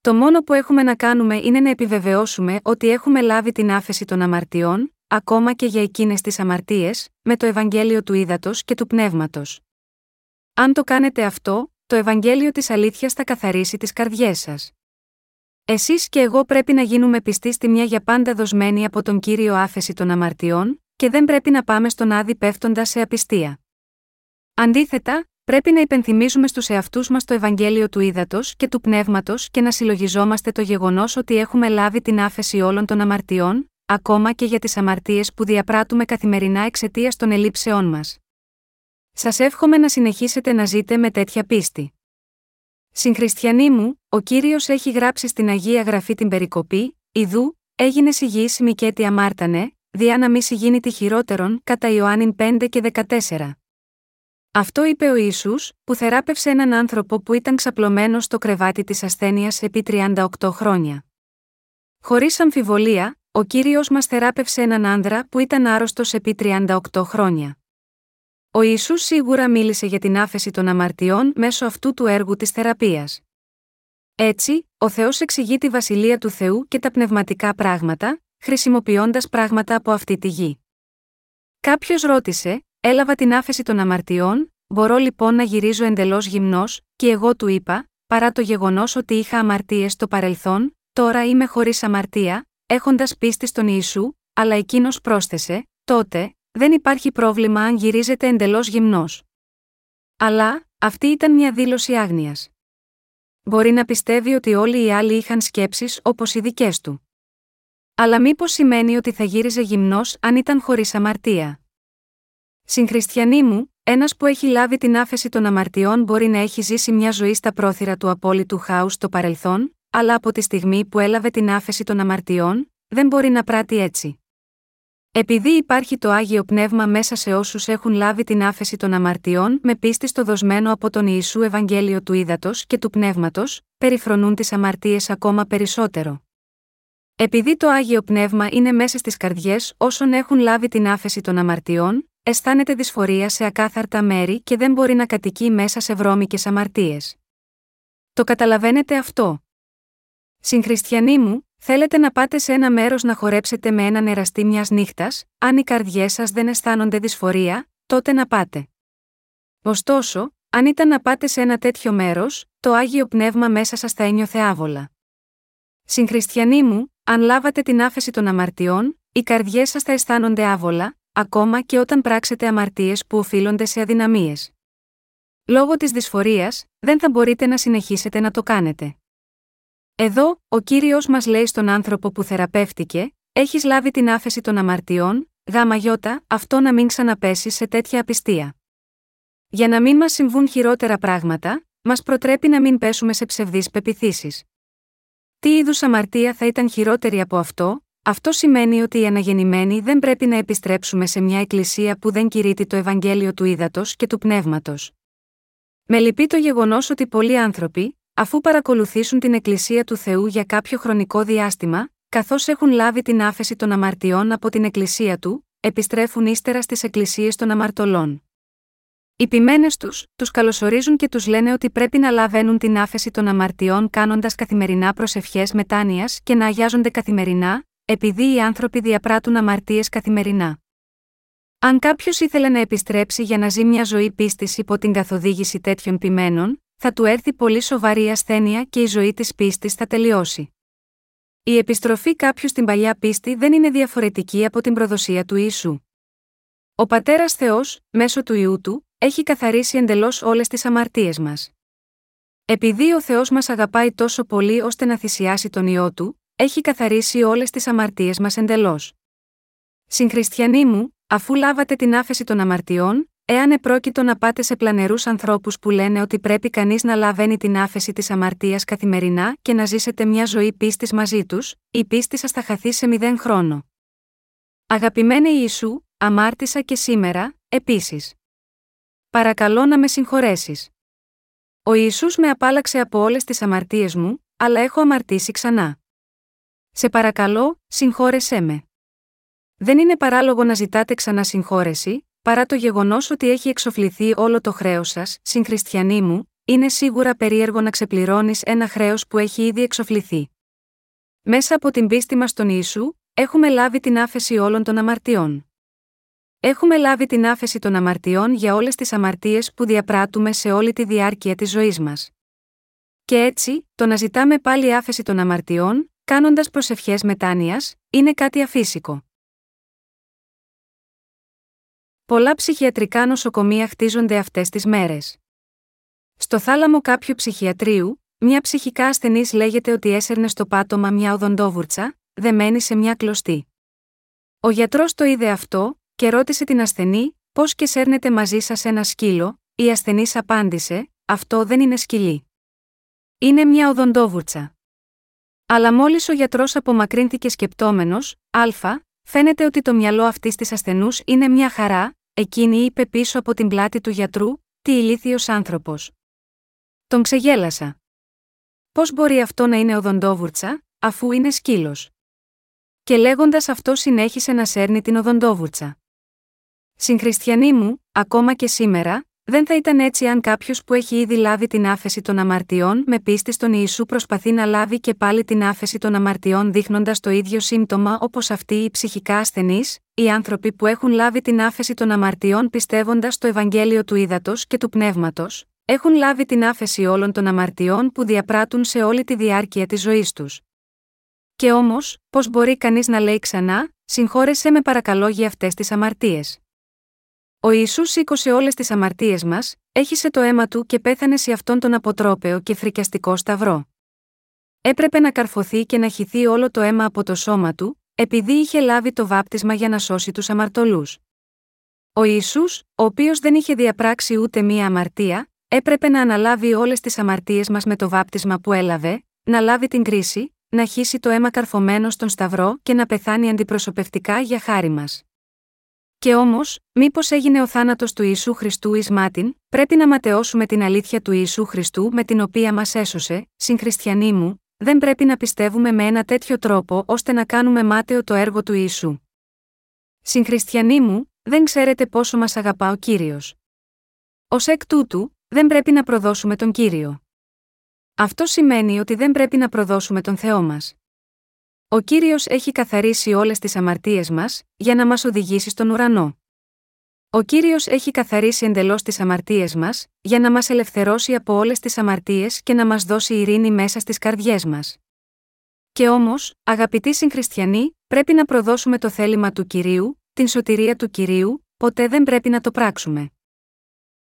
Το μόνο που έχουμε να κάνουμε είναι να επιβεβαιώσουμε ότι έχουμε λάβει την άφεση των αμαρτιών, ακόμα και για εκείνες τις αμαρτίες, με το Ευαγγέλιο του Ήδατος και του Πνεύματος. Αν το κάνετε αυτό, το Ευαγγέλιο της Αλήθειας θα καθαρίσει τις καρδιές σας. Εσείς και εγώ πρέπει να γίνουμε πιστοί στη μια για πάντα δοσμένη από τον κύριο άφεση των αμαρτιών, και δεν πρέπει να πάμε στον άδει πέφτοντας σε απιστία. Αντίθετα, Πρέπει να υπενθυμίζουμε στους εαυτούς μας το Ευαγγέλιο του Ήδατος και του Πνεύματος και να συλλογιζόμαστε το γεγονός ότι έχουμε λάβει την άφεση όλων των αμαρτιών, ακόμα και για τις αμαρτίες που διαπράττουμε καθημερινά εξαιτίας των ελλείψεών μας. Σας εύχομαι να συνεχίσετε να ζείτε με τέτοια πίστη. Συγχριστιανοί μου, ο κύριος έχει γράψει στην Αγία Γραφή την περικοπή, Ιδού, έγινε συγγύη Μικέτη αμάρτανε, διά να μη συγγίνει τη χειρότερον, κατά Ιωάννην 5 και 14. Αυτό είπε ο Ιησούς, που θεράπευσε έναν άνθρωπο που ήταν ξαπλωμένος στο κρεβάτι της ασθένειας επί 38 χρόνια. Χωρίς αμφιβολία, ο κύριος μας θεράπευσε έναν άνδρα που ήταν άρρωστος επί 38 χρόνια. Ο Ιησούς σίγουρα μίλησε για την άφεση των αμαρτιών μέσω αυτού του έργου της θεραπείας. Έτσι, ο Θεός εξηγεί τη βασιλεία του Θεού και τα πνευματικά πράγματα, χρησιμοποιώντας πράγματα από αυτή τη γη. Κάποιος ρώτησε, Έλαβα την άφεση των αμαρτιών, μπορώ λοιπόν να γυρίζω εντελώς γυμνός, και εγώ του είπα, παρά το γεγονός ότι είχα αμαρτίες στο παρελθόν, τώρα είμαι χωρίς αμαρτία, έχοντας πίστη στον Ιησού, αλλά εκείνος πρόσθεσε, τότε, δεν υπάρχει πρόβλημα αν γυρίζετε εντελώς γυμνός. Αλλά, αυτή ήταν μια δήλωση άγνοιας. Μπορεί να πιστεύει ότι όλοι οι άλλοι είχαν σκέψεις όπως οι δικές του. Αλλά μήπως σημαίνει ότι θα γύριζε γυμνός αν ήταν χωρίς αμαρτία; Συγχριστιανοί μου, ένας που έχει λάβει την άφεση των αμαρτιών μπορεί να έχει ζήσει μια ζωή στα πρόθυρα του απόλυτου χάους στο παρελθόν, αλλά από τη στιγμή που έλαβε την άφεση των αμαρτιών, δεν μπορεί να πράττει έτσι. Επειδή υπάρχει το άγιο πνεύμα μέσα σε όσους έχουν λάβει την άφεση των αμαρτιών με πίστη στο δοσμένο από τον Ιησού Ευαγγέλιο του Ήδατος και του Πνεύματος, περιφρονούν τις αμαρτίες ακόμα περισσότερο. Επειδή το άγιο πνεύμα είναι μέσα στις καρδιές όσων έχουν λάβει την άφεση των αμαρτιών, αισθάνεται δυσφορία σε ακάθαρτα μέρη και δεν μπορεί να κατοικεί μέσα σε βρώμικες αμαρτίες. Το καταλαβαίνετε αυτό. Συγχριστιανοί μου, θέλετε να πάτε σε ένα μέρος να χορέψετε με έναν εραστή μιας νύχτας, αν οι καρδιές σας δεν αισθάνονται δυσφορία, τότε να πάτε. Ωστόσο, αν ήταν να πάτε σε ένα τέτοιο μέρος, το άγιο πνεύμα μέσα σας θα ένιωθε άβολα. Συγχριστιανοί μου, αν λάβατε την άφεση των αμαρτιών, οι καρδιές σας θα αισθάνονται άβολα, ακόμα και όταν πράξετε αμαρτίες που οφείλονται σε αδυναμίες. Λόγω της δυσφορίας, δεν θα μπορείτε να συνεχίσετε να το κάνετε. Εδώ, ο κύριος μας λέει στον άνθρωπο που θεραπεύτηκε, έχεις λάβει την άφεση των αμαρτιών, γάμα γιώτα, αυτό να μην ξαναπέσεις σε τέτοια απιστία. Για να μην μας συμβούν χειρότερα πράγματα, μας προτρέπει να μην πέσουμε σε ψευδείς πεπιθήσεις. Τι είδους αμαρτία θα ήταν χειρότερη από αυτό, αυτό σημαίνει ότι οι αναγεννημένοι δεν πρέπει να επιστρέψουμε σε μια εκκλησία που δεν κηρύττει το Ευαγγέλιο του ύδατο και του πνεύματος. Με λυπεί το γεγονός ότι πολλοί άνθρωποι, αφού παρακολουθήσουν την Εκκλησία του Θεού για κάποιο χρονικό διάστημα, καθώς έχουν λάβει την άφεση των αμαρτιών από την Εκκλησία του, επιστρέφουν ύστερα στις εκκλησίες των αμαρτωλών. Οι ποιμένες τους, τους καλωσορίζουν και τους λένε ότι πρέπει να λαβαίνουν την άφεση των αμαρτιών κάνοντας καθημερινά προσευχές μετάνοιας και να αγιάζονται καθημερινά, επειδή οι άνθρωποι διαπράττουν αμαρτίες καθημερινά. Αν κάποιος ήθελε να επιστρέψει για να ζει μια ζωή πίστης υπό την καθοδήγηση τέτοιων ποιμένων, θα του έρθει πολύ σοβαρή ασθένεια και η ζωή της πίστης θα τελειώσει. Η επιστροφή κάποιου στην παλιά πίστη δεν είναι διαφορετική από την προδοσία του Ιησού. Ο πατέρας Θεός, μέσω του ιού του, έχει καθαρίσει εντελώς όλες τις αμαρτίες μας. Επειδή ο Θεός μας αγαπάει τόσο πολύ ώστε να θυσιάσει τον ιό του, έχει καθαρίσει όλες τις αμαρτίες μας εντελώς. Συγχριστιανοί μου, αφού λάβατε την άφεση των αμαρτιών, εάν επρόκειτο να πάτε σε πλανερούς ανθρώπους που λένε ότι πρέπει κανείς να λαβαίνει την άφεση της αμαρτίας καθημερινά και να ζήσετε μια ζωή πίστης μαζί τους, η πίστη σας θα χαθεί σε μηδέν χρόνο. Αγαπημένε Ιησού, αμάρτησα και σήμερα, επίσης. Παρακαλώ να με συγχωρέσεις. Ο Ιησούς με απάλαξε από όλες τις αμαρτίες μου, αλλά έχω αμαρτήσει ξανά. Σε παρακαλώ, συγχώρεσέ με. Δεν είναι παράλογο να ζητάτε ξανά συγχώρεση, παρά το γεγονός ότι έχει εξοφληθεί όλο το χρέος σας, συγχριστιανοί μου, είναι σίγουρα περίεργο να ξεπληρώνεις ένα χρέος που έχει ήδη εξοφληθεί. Μέσα από την πίστη μας στον Ιησού, έχουμε λάβει την άφεση όλων των αμαρτιών. Έχουμε λάβει την άφεση των αμαρτιών για όλες τις αμαρτίες που διαπράττουμε σε όλη τη διάρκεια της ζωής μας. Και έτσι, το να ζητάμε πάλι άφεση των αμαρτιών, κάνοντας προσευχές μετάνοιας, είναι κάτι αφύσικο. Πολλά ψυχιατρικά νοσοκομεία χτίζονται αυτές τις μέρες. Στο θάλαμο κάποιου ψυχιατρίου, μια ψυχικά ασθενής λέγεται ότι έσερνε στο πάτωμα μια οδοντόβουρτσα, δεμένη σε μια κλωστή. Ο γιατρός το είδε αυτό, και ρώτησε την ασθενή, πώς και σέρνετε μαζί σας ένα σκύλο, η ασθενής απάντησε, Αυτό δεν είναι σκυλί. Είναι μια οδοντόβουρτσα. Αλλά μόλις ο γιατρός απομακρύνθηκε σκεπτόμενος, Α, φαίνεται ότι το μυαλό αυτής της ασθενούς είναι μια χαρά, εκείνη είπε πίσω από την πλάτη του γιατρού, τι ηλίθιος άνθρωπος. Τον ξεγέλασα. Πώς μπορεί αυτό να είναι οδοντόβουρτσα, αφού είναι σκύλος; Και λέγοντας αυτό συνέχισε να σέρνει την οδοντόβουρτσα. Συγχριστιανοί μου, ακόμα και σήμερα, δεν θα ήταν έτσι αν κάποιος που έχει ήδη λάβει την άφεση των αμαρτιών με πίστη στον Ιησού προσπαθεί να λάβει και πάλι την άφεση των αμαρτιών δείχνοντας το ίδιο σύμπτωμα όπως αυτοί οι ψυχικά ασθενείς, οι άνθρωποι που έχουν λάβει την άφεση των αμαρτιών πιστεύοντας το Ευαγγέλιο του Ήδατος και του Πνεύματος, έχουν λάβει την άφεση όλων των αμαρτιών που διαπράττουν σε όλη τη διάρκεια της ζωής τους. Και όμως, πώς μπορεί κανείς να λέει ξανά, συγχώρεσέ με παρακαλώ για αυτές τις αμαρτίες. Ο Ισού σήκωσε όλες τις αμαρτίες μας, έχισε το αίμα του και πέθανε σε αυτόν τον αποτρόπαιο και φρικιαστικό σταυρό. Έπρεπε να καρφωθεί και να χυθεί όλο το αίμα από το σώμα του, επειδή είχε λάβει το βάπτισμα για να σώσει τους αμαρτωλούς. Ο Ισού, ο οποίος δεν είχε διαπράξει ούτε μία αμαρτία, έπρεπε να αναλάβει όλες τις αμαρτίες μας με το βάπτισμα που έλαβε, να λάβει την κρίση, να χύσει το αίμα καρφωμένο στον Σταυρό και να πεθάνει αντιπροσωπευτικά για χάρη μας. Και όμως, μήπως έγινε ο θάνατος του Ιησού Χριστού εις μάτιν, πρέπει να ματαιώσουμε την αλήθεια του Ιησού Χριστού με την οποία μας έσωσε, συγχριστιανοί μου, δεν πρέπει να πιστεύουμε με ένα τέτοιο τρόπο ώστε να κάνουμε μάταιο το έργο του Ιησού. Συγχριστιανοί μου, δεν ξέρετε πόσο μας αγαπά ο κύριος. Ω εκ τούτου, δεν πρέπει να προδώσουμε τον κύριο. Αυτό σημαίνει ότι δεν πρέπει να προδώσουμε τον Θεό μας. Ο κύριος έχει καθαρίσει όλες τις αμαρτίες μας, για να μας οδηγήσει στον ουρανό. Ο κύριος έχει καθαρίσει εντελώς τις αμαρτίες μας, για να μας ελευθερώσει από όλες τις αμαρτίες και να μας δώσει ειρήνη μέσα στις καρδιές μας. Και όμως, αγαπητοί συγχριστιανοί, πρέπει να προδώσουμε το θέλημα του κυρίου, την σωτηρία του κυρίου, ποτέ δεν πρέπει να το πράξουμε.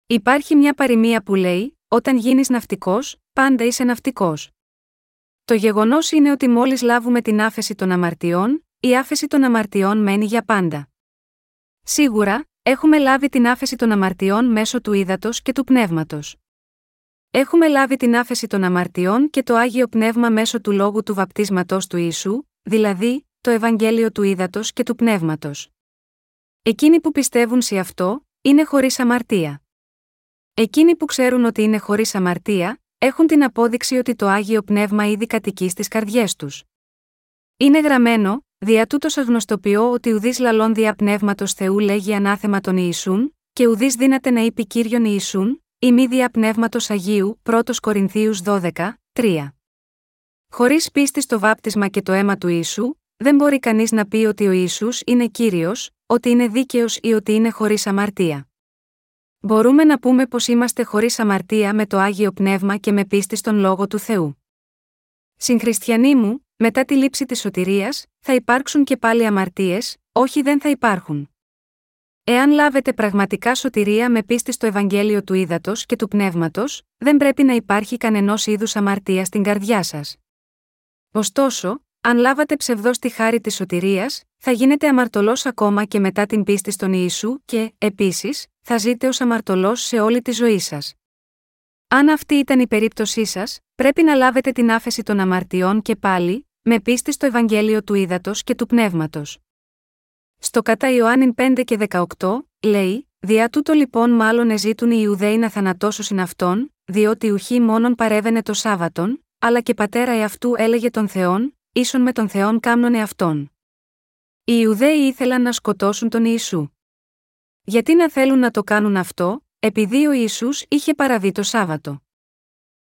Υπάρχει μια παροιμία που λέει: Όταν γίνεις ναυτικός, πάντα είσαι ναυτικός. Το γεγονός είναι ότι μόλις λάβουμε την άφεση των αμαρτιών, η άφεση των αμαρτιών μένει για πάντα. Σίγουρα, έχουμε λάβει την άφεση των αμαρτιών μέσω του ύδατος και του πνεύματος. Έχουμε λάβει την άφεση των αμαρτιών και το άγιο πνεύμα μέσω του λόγου του βαπτίσματος του Ιησού, δηλαδή, το Ευαγγέλιο του ύδατος και του πνεύματος. Εκείνοι που πιστεύουν σε αυτό, είναι χωρίς αμαρτία. Εκείνοι που ξέρουν ότι είναι χωρίς αμαρτία, έχουν την απόδειξη ότι το άγιο πνεύμα ήδη κατοικεί στις καρδιές τους. Είναι γραμμένο, δια τούτος αγνωστοποιώ ότι ουδής λαλών δια πνεύματος Θεού λέγει ανάθεμα τον Ιησούν, και ουδής δύναται να είπε κύριον Ιησούν, η μη δια πνεύματος Αγίου, 1 Κορινθίους 12, 3. Χωρίς πίστη στο βάπτισμα και το αίμα του Ιησού, δεν μπορεί κανείς να πει ότι ο Ισού είναι κύριος, ότι είναι δίκαιος ή ότι είναι χωρίς αμαρτία. Μπορούμε να πούμε πως είμαστε χωρίς αμαρτία με το άγιο πνεύμα και με πίστη στον λόγο του Θεού. Συγχριστιανοί μου, μετά τη λήψη της σωτηρίας, θα υπάρξουν και πάλι αμαρτίες, όχι δεν θα υπάρχουν. Εάν λάβετε πραγματικά σωτηρία με πίστη στο Ευαγγέλιο του Ήδατος και του Πνεύματος, δεν πρέπει να υπάρχει κανενός είδους αμαρτία στην καρδιά σας. Ωστόσο, αν λάβατε ψευδό τη χάρη της σωτηρίας, θα γίνετε αμαρτωλός ακόμα και μετά την πίστη στον Ιησού και, επίσης, θα ζείτε ως αμαρτωλός σε όλη τη ζωή σας. Αν αυτή ήταν η περίπτωσή σας, πρέπει να λάβετε την άφεση των αμαρτιών και πάλι, με πίστη στο Ευαγγέλιο του Ήδατος και του Πνεύματος. Στο κατά Ιωάννη 5 και 18, λέει: Δια τούτο λοιπόν μάλλον εζήτουν οι Ιουδαίοι να θανατώσουν αυτόν, διότι ουχή μόνον παρέβαινε το Σάββατον, αλλά και πατέρα εαυτού έλεγε τον Θεόν, ίσον με τον Θεόν κάμνον εαυτόν. Οι Ιουδαίοι ήθελαν να σκοτώσουν τον Ιησού. Γιατί να θέλουν να το κάνουν αυτό, επειδή ο Ιησούς είχε παραβεί το Σάββατο.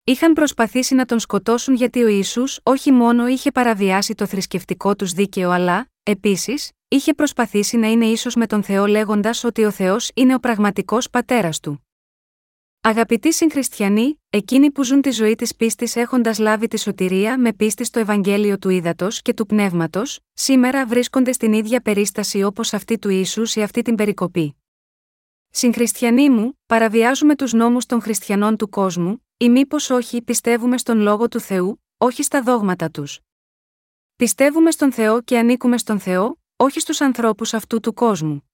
Είχαν προσπαθήσει να τον σκοτώσουν γιατί ο Ιησούς όχι μόνο είχε παραβιάσει το θρησκευτικό τους δίκαιο αλλά, επίσης, είχε προσπαθήσει να είναι ίσος με τον Θεό λέγοντας ότι ο Θεός είναι ο πραγματικός πατέρας του. Αγαπητοί συγχριστιανοί, εκείνοι που ζουν τη ζωή της πίστης έχοντας λάβει τη σωτηρία με πίστη στο Ευαγγέλιο του Ήδατος και του Πνεύματος, σήμερα βρίσκονται στην ίδια περίσταση όπως αυτή του ίσου σε αυτή την περικοπή. Συγχριστιανοί μου, παραβιάζουμε τους νόμους των χριστιανών του κόσμου, ή μήπως όχι πιστεύουμε στον λόγο του Θεού, όχι στα δόγματα τους. Πιστεύουμε στον Θεό και ανήκουμε στον Θεό, όχι στους ανθρώπους αυτού του κόσμου.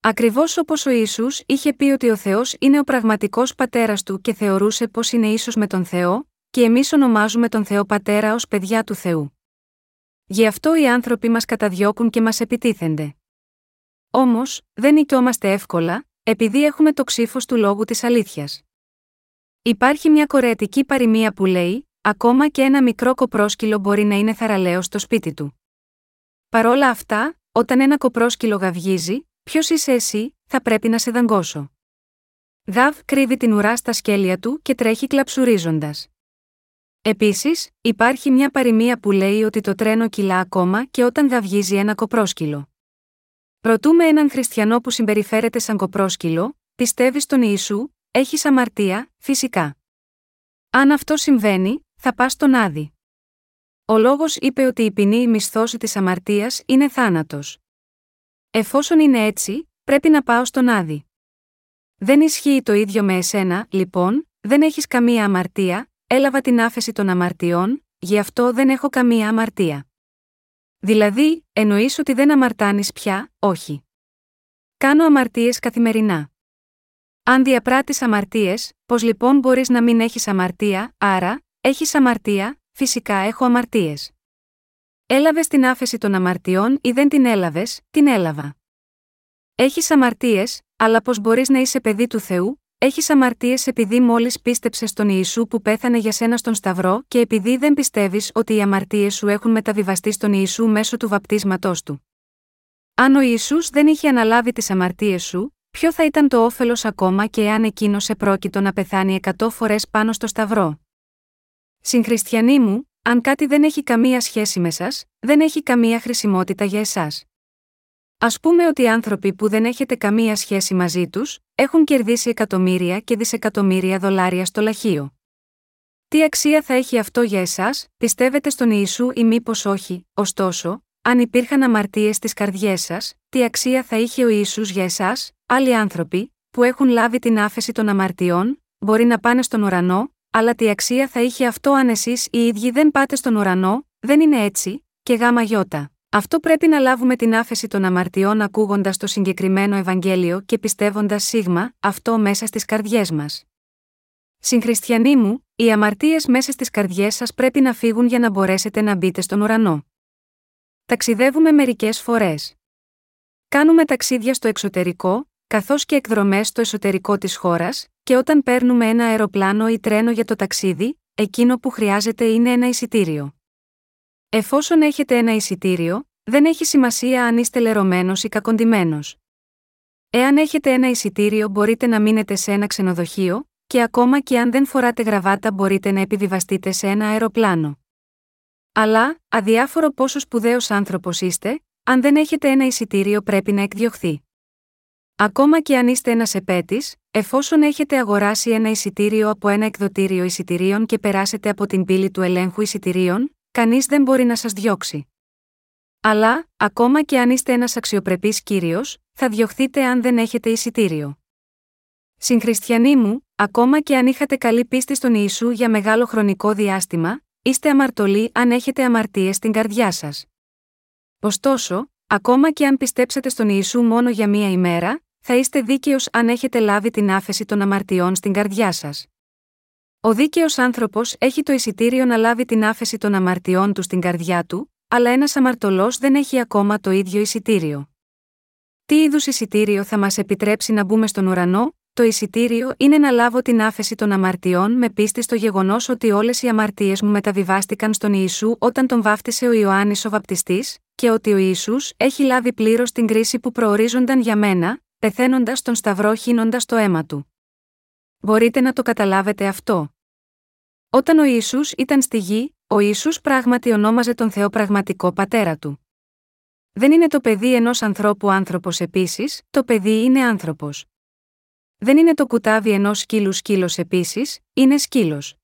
Ακριβώς όπως ο ίσου είχε πει ότι ο Θεός είναι ο πραγματικός πατέρας του και θεωρούσε πως είναι ίσως με τον Θεό, και εμείς ονομάζουμε τον Θεό Πατέρα ως παιδιά του Θεού. Γι' αυτό οι άνθρωποι μας καταδιώκουν και μας επιτίθενται. Όμως, δεν νικιόμαστε εύκολα, επειδή έχουμε το ξύφος του λόγου της αλήθειας. Υπάρχει μια κορεατική παροιμία που λέει: Ακόμα και ένα μικρό κοπρόσκυλο μπορεί να είναι θαραλέο στο σπίτι του. Παρόλα αυτά, όταν ένα κοπρόσκυλο γαυγίζει, Ποιος είσαι εσύ, θα πρέπει να σε δαγκώσω. Γαβ κρύβει την ουρά στα σκέλια του και τρέχει κλαψουρίζοντας. Επίσης, υπάρχει μια παροιμία που λέει ότι το τρένο κυλά ακόμα και όταν γαυγίζει ένα κοπρόσκυλο. Ρωτούμε έναν χριστιανό που συμπεριφέρεται σαν κοπρόσκυλο, πιστεύεις στον Ιησού, έχεις αμαρτία, φυσικά. Αν αυτό συμβαίνει, θα πας στον Άδη. Ο λόγος είπε ότι η ποινή μισθώση της αμαρτίας είναι θάνατος. Εφόσον είναι έτσι, πρέπει να πάω στον Άδη. Δεν ισχύει το ίδιο με εσένα, λοιπόν, δεν έχεις καμία αμαρτία, έλαβα την άφεση των αμαρτιών, γι' αυτό δεν έχω καμία αμαρτία. Δηλαδή, εννοείς ότι δεν αμαρτάνεις πια, όχι. Κάνω αμαρτίες καθημερινά. Αν διαπράττεις αμαρτίες, πώς λοιπόν μπορείς να μην έχεις αμαρτία, άρα, έχεις αμαρτία, φυσικά έχω αμαρτίες. Έλαβες την άφεση των αμαρτιών ή δεν την έλαβες, την έλαβα. Έχεις αμαρτίες, αλλά πώς μπορείς να είσαι παιδί του Θεού, έχεις αμαρτίες επειδή μόλις πίστεψες στον Ιησού που πέθανε για σένα στον Σταυρό και επειδή δεν πιστεύεις ότι οι αμαρτίες σου έχουν μεταβιβαστεί στον Ιησού μέσω του βαπτίσματός του. Αν ο Ιησούς δεν είχε αναλάβει τις αμαρτίες σου, ποιο θα ήταν το όφελος ακόμα και εάν εκείνος επρόκειτο να πεθάνει εκατό φορές πάνω στο Σταυρό; Συγχριστιανοί μου, αν κάτι δεν έχει καμία σχέση με σας, δεν έχει καμία χρησιμότητα για εσάς. Α πούμε ότι οι άνθρωποι που δεν έχετε καμία σχέση μαζί τους, έχουν κερδίσει εκατομμύρια και δισεκατομμύρια δολάρια στο λαχείο. Τι αξία θα έχει αυτό για εσάς, πιστεύετε στον Ιησού ή μήπως όχι, ωστόσο, αν υπήρχαν αμαρτίες στις καρδιές σας, τι αξία θα είχε ο Ιησούς για εσάς, άλλοι άνθρωποι, που έχουν λάβει την άφεση των αμαρτιών, μπορεί να πάνε στον ουρανό, αλλά τι αξία θα είχε αυτό αν εσείς οι ίδιοι δεν πάτε στον ουρανό, δεν είναι έτσι, και γάμα γιώτα. Αυτό πρέπει να λάβουμε την άφεση των αμαρτιών ακούγοντας το συγκεκριμένο Ευαγγέλιο και πιστεύοντας σίγμα, αυτό μέσα στις καρδιές μας. Συγχριστιανοί μου, οι αμαρτίες μέσα στις καρδιές σας πρέπει να φύγουν για να μπορέσετε να μπείτε στον ουρανό. Ταξιδεύουμε μερικές φορές. Κάνουμε ταξίδια στο εξωτερικό, καθώς και εκδρομές στο εσωτερικό της χώρας, και όταν παίρνουμε ένα αεροπλάνο ή τρένο για το ταξίδι, εκείνο που χρειάζεται είναι ένα εισιτήριο. Εφόσον έχετε ένα εισιτήριο, δεν έχει σημασία αν είστε λερωμένος ή κακοντημένος. Εάν έχετε ένα εισιτήριο, μπορείτε να μείνετε σε ένα ξενοδοχείο, και ακόμα και αν δεν φοράτε γραβάτα, μπορείτε να επιβιβαστείτε σε ένα αεροπλάνο. Αλλά, αδιάφορο πόσο σπουδαίος άνθρωπος είστε, αν δεν έχετε ένα εισιτήριο πρέπει να εκδιωχθεί. Ακόμα και αν είστε ένας επέτης, εφόσον έχετε αγοράσει ένα εισιτήριο από ένα εκδοτήριο εισιτηρίων και περάσετε από την πύλη του ελέγχου εισιτηρίων, κανείς δεν μπορεί να σας διώξει. Αλλά, ακόμα και αν είστε ένας αξιοπρεπής κύριος, θα διωχθείτε αν δεν έχετε εισιτήριο. Συγχριστιανοί μου, ακόμα και αν είχατε καλή πίστη στον Ιησού για μεγάλο χρονικό διάστημα, είστε αμαρτωλοί αν έχετε αμαρτίες στην καρδιά σας. Ωστόσο, ακόμα και αν πιστέψετε στον Ιησού μόνο για μία ημέρα, θα είστε δίκαιος αν έχετε λάβει την άφεση των αμαρτιών στην καρδιά σας. Ο δίκαιος άνθρωπος έχει το εισιτήριο να λάβει την άφεση των αμαρτιών του στην καρδιά του, αλλά ένας αμαρτωλός δεν έχει ακόμα το ίδιο εισιτήριο. Τι είδους εισιτήριο θα μας επιτρέψει να μπούμε στον ουρανό, το εισιτήριο είναι να λάβω την άφεση των αμαρτιών με πίστη στο γεγονός ότι όλες οι αμαρτίες μου μεταβιβάστηκαν στον Ιησού όταν τον βάφτισε ο Ιωάννης ο Βαπτιστής, και ότι ο Ισού έχει λάβει πλήρως την κρίση που προορίζονταν για μένα, πεθαίνοντας τον Σταυρό χύνοντας το αίμα του. Μπορείτε να το καταλάβετε αυτό. Όταν ο Ισού ήταν στη γη, ο Ισού πράγματι ονόμαζε τον Θεό πραγματικό πατέρα του. Δεν είναι το παιδί ενός ανθρώπου άνθρωπος επίσης, το παιδί είναι άνθρωπος. Δεν είναι το κουτάβι ενός σκύλου σκύλος επίσης, είναι σκύλος.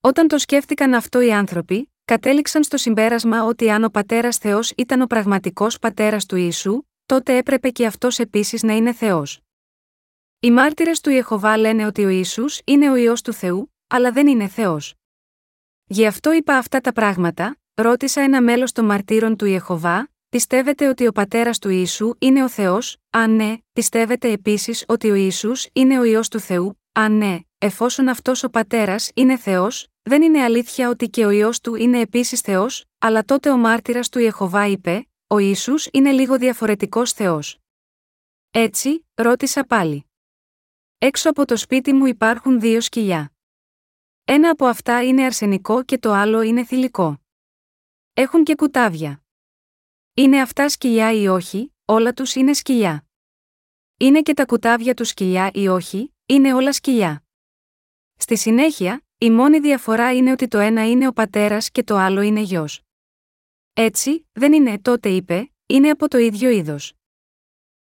Όταν το σκέφτηκαν αυτό οι άνθρωποι, κατέληξαν στο συμπέρασμα ότι αν ο πατέρας Θεός ήταν ο πραγματικός πατέρας του Ιησού, τότε έπρεπε και αυτός επίσης να είναι Θεός. Οι μάρτυρες του Ιεχοβά λένε ότι ο Ιησούς είναι ο ιό του Θεού, αλλά δεν είναι Θεός. Γι' αυτό είπα αυτά τα πράγματα, ρώτησα ένα μέλος των μαρτύρων του Ιεχοβά, πιστεύετε ότι ο πατέρας του Ιησού είναι ο Θεός, αν ναι, πιστεύετε επίσης ότι ο Ιησούς είναι ο ιό του Θεού, αν ναι, εφόσον αυτός ο πατέρας είναι Θεός, δεν είναι αλήθεια ότι και ο ιό του είναι επίσης Θεός, αλλά τότε ο μάρτυρας του Ιεχοβά είπε, ο Ιησούς είναι λίγο διαφορετικός Θεός. Έτσι, ρώτησα πάλι. Έξω από το σπίτι μου υπάρχουν δύο σκυλιά. Ένα από αυτά είναι αρσενικό και το άλλο είναι θηλυκό. Έχουν και κουτάβια. Είναι αυτά σκυλιά ή όχι, όλα τους είναι σκυλιά. Είναι και τα κουτάβια τους σκυλιά ή όχι, είναι όλα σκυλιά. Στη συνέχεια, η μόνη διαφορά είναι ότι το ένα είναι ο πατέρας και το άλλο είναι γιος. Έτσι, δεν είναι τότε είπε, είναι από το ίδιο είδος.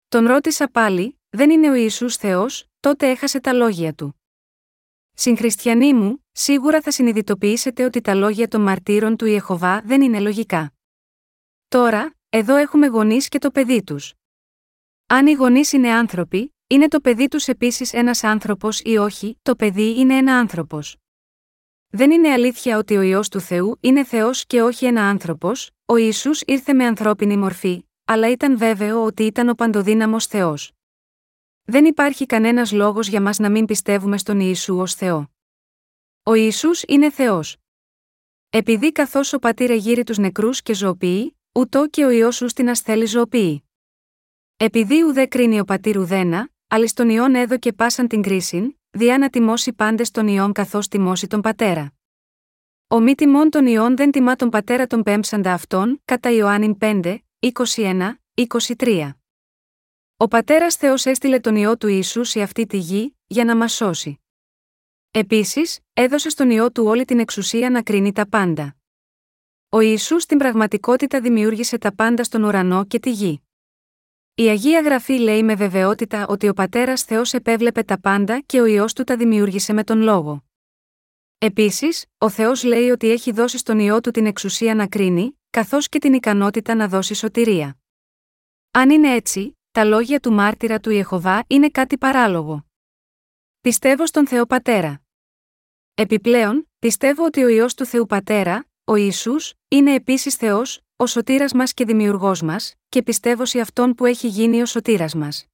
Τον ρώτησα πάλι, δεν είναι ο Ιησούς Θεός, τότε έχασε τα λόγια του. Συγχριστιανοί μου, σίγουρα θα συνειδητοποιήσετε ότι τα λόγια των μαρτύρων του Ιεχωβά δεν είναι λογικά. Τώρα, εδώ έχουμε γονείς και το παιδί τους. Αν οι γονείς είναι άνθρωποι, είναι το παιδί τους επίσης ένας άνθρωπος ή όχι, το παιδί είναι ένα άνθρωπος. Δεν είναι αλήθεια ότι ο ιό του Θεού είναι Θεός και όχι ένα άνθρωπος, ο Ισού ήρθε με ανθρώπινη μορφή, αλλά ήταν βέβαιο ότι ήταν ο παντοδύναμος Θεός. Δεν υπάρχει κανένας λόγος για μας να μην πιστεύουμε στον Ιησού ως Θεό. Ο Ισού είναι Θεός. Επειδή καθώς ο πατήρ εγείρει τους νεκρούς και ζωοποιεί, ούτω και ο ιό σου στην ασθέλη ζωοποιεί. Επειδή ουδέ κρίνει ο πατήρ ουδένα, αλλά στον ιόν έδω και πάσαν την κρίση, διά να τιμώσει πάντες τον ιόν καθώς τιμώσει τον πατέρα. Ο μη τιμών των ιών δεν τιμά τον πατέρα των πέμψαντα αυτών, κατά Ιωάννην 5, 21, 23. Ο πατέρας Θεός έστειλε τον ιό του Ιησούς σε αυτή τη γη, για να μας σώσει. Επίσης, έδωσε στον ιό του όλη την εξουσία να κρίνει τα πάντα. Ο Ιησούς στην πραγματικότητα δημιούργησε τα πάντα στον ουρανό και τη γη. Η Αγία Γραφή λέει με βεβαιότητα ότι ο Πατέρας Θεός επέβλεπε τα πάντα και ο ιό του τα δημιούργησε με τον λόγο. Επίσης, ο Θεός λέει ότι έχει δώσει στον ιό του την εξουσία να κρίνει, καθώς και την ικανότητα να δώσει σωτηρία. Αν είναι έτσι, τα λόγια του μάρτυρα του Ιεχοβά είναι κάτι παράλογο. Πιστεύω στον Θεό Πατέρα. Επιπλέον, πιστεύω ότι ο ιό του Θεού Πατέρα, ο Ιησούς, είναι επίσης Θεός, ο σωτήρας μας και δημιουργός μας, και πιστεύω σε αυτόν που έχει γίνει ο σωτήρας μας.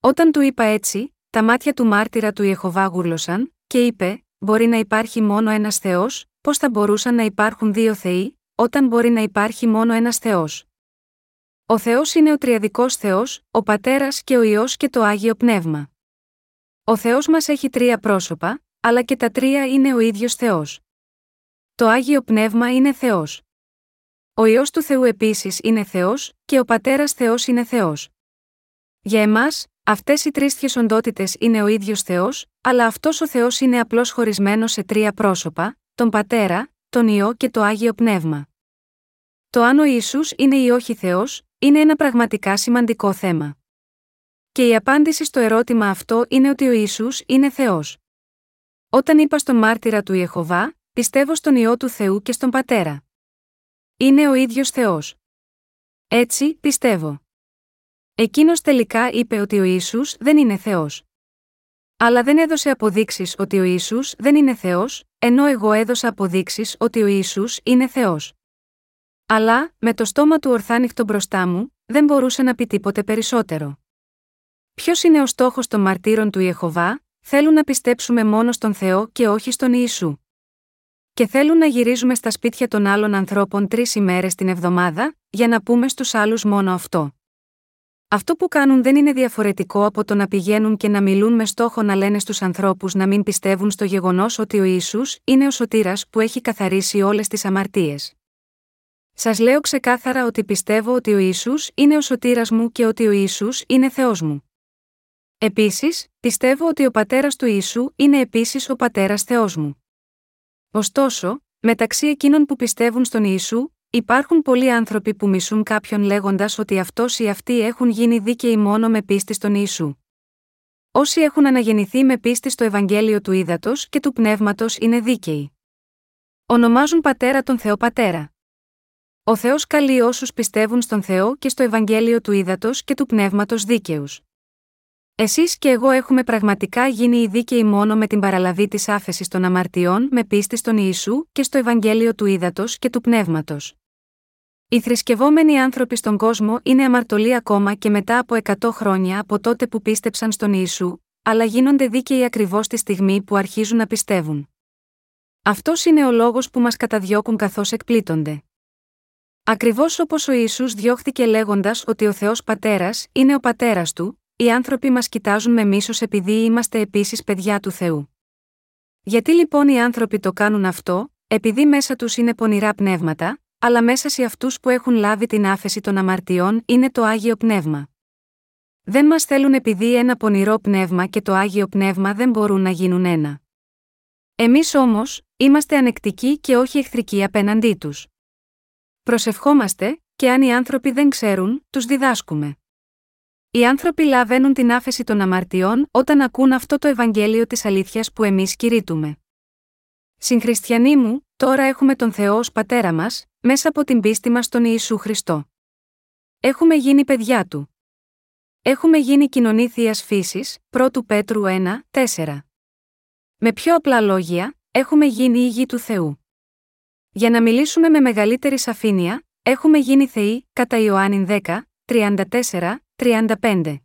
Όταν του είπα έτσι, τα μάτια του μάρτυρα του Ιεχοβά γούρλωσαν, και είπε: Μπορεί να υπάρχει μόνο ένας Θεός, πώς θα μπορούσαν να υπάρχουν δύο Θεοί, όταν μπορεί να υπάρχει μόνο ένας Θεός; Ο Θεός είναι ο τριαδικός Θεός, ο Πατέρας και ο ιό και το άγιο Πνεύμα. Ο Θεός μας έχει τρία πρόσωπα, αλλά και τα τρία είναι ο ίδιος Θεός. Το άγιο Πνεύμα είναι Θεός. Ο ιό του Θεού επίσης είναι Θεός, και ο Πατέρας Θεός είναι Θεός. Για εμάς, αυτές οι τρεις οντότητε είναι ο ίδιος Θεός, αλλά αυτός ο Θεός είναι απλώς χωρισμένος σε τρία πρόσωπα, τον Πατέρα, τον ιό και το άγιο Πνεύμα. Το αν ο Ιησούς είναι ή όχι Θεός, είναι ένα πραγματικά σημαντικό θέμα. Και η απάντηση στο ερώτημα αυτό είναι ότι ο Ιησούς είναι Θεός. Όταν είπα στον μάρτυρα του Ιεχοβά, πιστεύω στον ιό του Θεού και στον Πατέρα. Είναι ο ίδιος Θεός. Έτσι, πιστεύω. Εκείνος τελικά είπε ότι ο Ισού δεν είναι Θεός. Αλλά δεν έδωσε αποδείξεις ότι ο Ισού δεν είναι Θεός, ενώ εγώ έδωσα αποδείξεις ότι ο Ισού είναι Θεός. Αλλά, με το στόμα του ορθάνυχτο μπροστά μου, δεν μπορούσε να πει τίποτε περισσότερο. Ποιος είναι ο στόχος των μαρτύρων του Ιεχοβά, θέλουν να πιστέψουμε μόνο στον Θεό και όχι στον Ιησού και θέλουν να γυρίζουμε στα σπίτια των άλλων ανθρώπων τρεις ημέρες την εβδομάδα, για να πούμε στους άλλους μόνο αυτό. Αυτό που κάνουν δεν είναι διαφορετικό από το να πηγαίνουν και να μιλούν με στόχο να λένε στους ανθρώπους να μην πιστεύουν στο γεγονός ότι ο Ισού είναι ο σωτήρας που έχει καθαρίσει όλες τις αμαρτίες. Σας λέω ξεκάθαρα ότι πιστεύω ότι ο Ισού είναι ο σωτήρας μου και ότι ο Ισού είναι Θεός μου. Επίσης, πιστεύω ότι ο πατέρας του Ιησού είναι επίσης ο πατέρας Θεός μου. Ωστόσο, μεταξύ εκείνων που πιστεύουν στον Ιησού, υπάρχουν πολλοί άνθρωποι που μισούν κάποιον λέγοντας ότι αυτός ή αυτοί έχουν γίνει δίκαιοι μόνο με πίστη στον Ιησού. Όσοι έχουν αναγεννηθεί με πίστη στο Ευαγγέλιο του Ήδατος και του Πνεύματος είναι δίκαιοι. Ονομάζουν πατέρα τον Θεό Πατέρα. Ο Θεός καλεί όσους πιστεύουν στον Θεό και στο Ευαγγέλιο του Ήδατος και του Πνεύματος δίκαιους. Εσείς και εγώ έχουμε πραγματικά γίνει οι δίκαιοι μόνο με την παραλαβή της άφεσης των αμαρτιών με πίστη στον Ιησού και στο Ευαγγέλιο του Ήδατος και του Πνεύματος. Οι θρησκευόμενοι άνθρωποι στον κόσμο είναι αμαρτωλοί ακόμα και μετά από 100 χρόνια από τότε που πίστεψαν στον Ιησού, αλλά γίνονται δίκαιοι ακριβώς τη στιγμή που αρχίζουν να πιστεύουν. Αυτός είναι ο λόγος που μας καταδιώκουν καθώς εκπλήττονται. Ακριβώς όπως ο Ιησούς διώχθηκε λέγοντας ότι ο Θεός Πατέρας είναι ο πατέρας του, οι άνθρωποι μας κοιτάζουν με μίσος επειδή είμαστε επίσης παιδιά του Θεού. Γιατί λοιπόν οι άνθρωποι το κάνουν αυτό, επειδή μέσα τους είναι πονηρά πνεύματα, αλλά μέσα σε αυτούς που έχουν λάβει την άφεση των αμαρτιών είναι το άγιο πνεύμα. Δεν μας θέλουν επειδή ένα πονηρό πνεύμα και το άγιο πνεύμα δεν μπορούν να γίνουν ένα. Εμείς όμως, είμαστε ανεκτικοί και όχι εχθρικοί απέναντί τους. Προσευχόμαστε, και αν οι άνθρωποι δεν ξέρουν, τους διδάσκουμε. Οι άνθρωποι λαβαίνουν την άφεση των αμαρτιών όταν ακούν αυτό το Ευαγγέλιο της αλήθειας που εμείς κηρύττουμε. Συγχριστιανοί μου, τώρα έχουμε τον Θεό ως πατέρα μας, μέσα από την πίστη μας στον Ιησού Χριστό. Έχουμε γίνει παιδιά του. Έχουμε γίνει κοινωνή θεία φύσης, 1 Πέτρου 1, 4. Με πιο απλά λόγια, έχουμε γίνει η γη του Θεού. Για να μιλήσουμε με μεγαλύτερη σαφήνεια, έχουμε γίνει Θεοί, κατά Ιωάννη 10, 34, 35.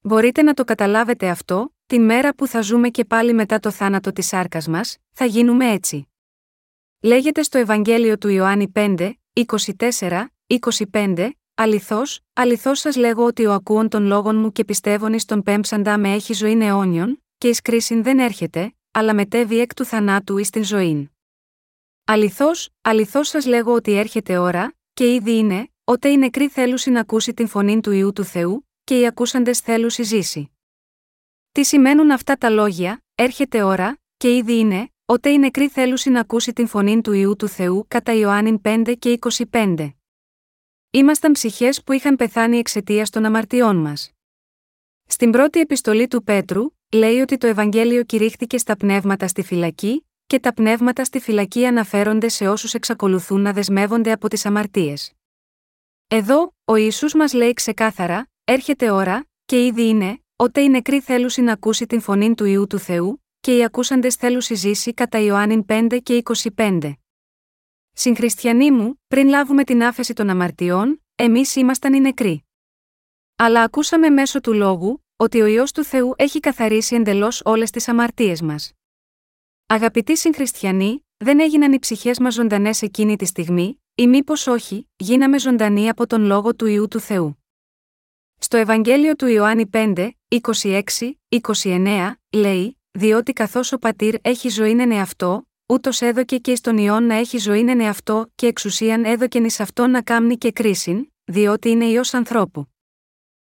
Μπορείτε να το καταλάβετε αυτό, την μέρα που θα ζούμε και πάλι μετά το θάνατο της σάρκας μας, θα γίνουμε έτσι. Λέγεται στο Ευαγγέλιο του Ιωάννη 5, 24, 25, Αληθώς, αληθώς σας λέγω ότι ο ακούων των λόγων μου και πιστεύων εις τον πέμψαντα με έχει ζωή αιώνιον, και εις κρίσιν δεν έρχεται, αλλά μετέβει εκ του θανάτου εις την ζωήν. Αληθώς, αληθώς σας λέγω ότι έρχεται ώρα, και ήδη είναι, Ότε οι νεκροί θέλουσιν ακούσει την φωνή του Ιού του Θεού, και οι ακούσαντες θέλουσι ζήσει. Τι σημαίνουν αυτά τα λόγια, έρχεται ώρα, και ήδη είναι, ότε οι νεκροί θέλουσιν ακούσει την φωνή του Ιού του Θεού κατά Ιωάννη 5 και 25. ήμασταν ψυχές που είχαν πεθάνει εξαιτίας των αμαρτιών μας. Στην πρώτη επιστολή του Πέτρου, λέει ότι το Ευαγγέλιο κηρύχθηκε στα πνεύματα στη φυλακή, και τα πνεύματα στη φυλακή αναφέρονται σε όσους εξακολουθούν να δεσμεύονται από τις αμαρτίες. Εδώ, ο Ισού μας λέει ξεκάθαρα: Έρχεται ώρα, και ήδη είναι, ότε οι νεκροί θέλουν να ακούσει την φωνή του ιού του Θεού, και οι ακούσαντες θέλουν ζήσει κατά Ιωάννη 5 και 25. Συγχριστιανοί μου, πριν λάβουμε την άφεση των αμαρτιών, εμείς ήμασταν οι νεκροί. Αλλά ακούσαμε μέσω του λόγου, ότι ο ιό του Θεού έχει καθαρίσει εντελώς όλες τις αμαρτίες μας. Αγαπητοί συγχριστιανοί, δεν έγιναν οι ψυχές μας ζωντανές εκείνη τη στιγμή, ή μήπως όχι, γίναμε ζωντανοί από τον λόγο του ιού του Θεού. Στο Ευαγγέλιο του Ιωάννη 5, 26, 29, λέει: Διότι καθώς ο πατήρ έχει ζωή είναι αυτό, ούτως έδωκε και στον ιόν να έχει ζωή είναι αυτό, και εξουσίαν έδωκεν ει αυτό να κάμνει και κρίσιν, διότι είναι ιό ανθρώπου.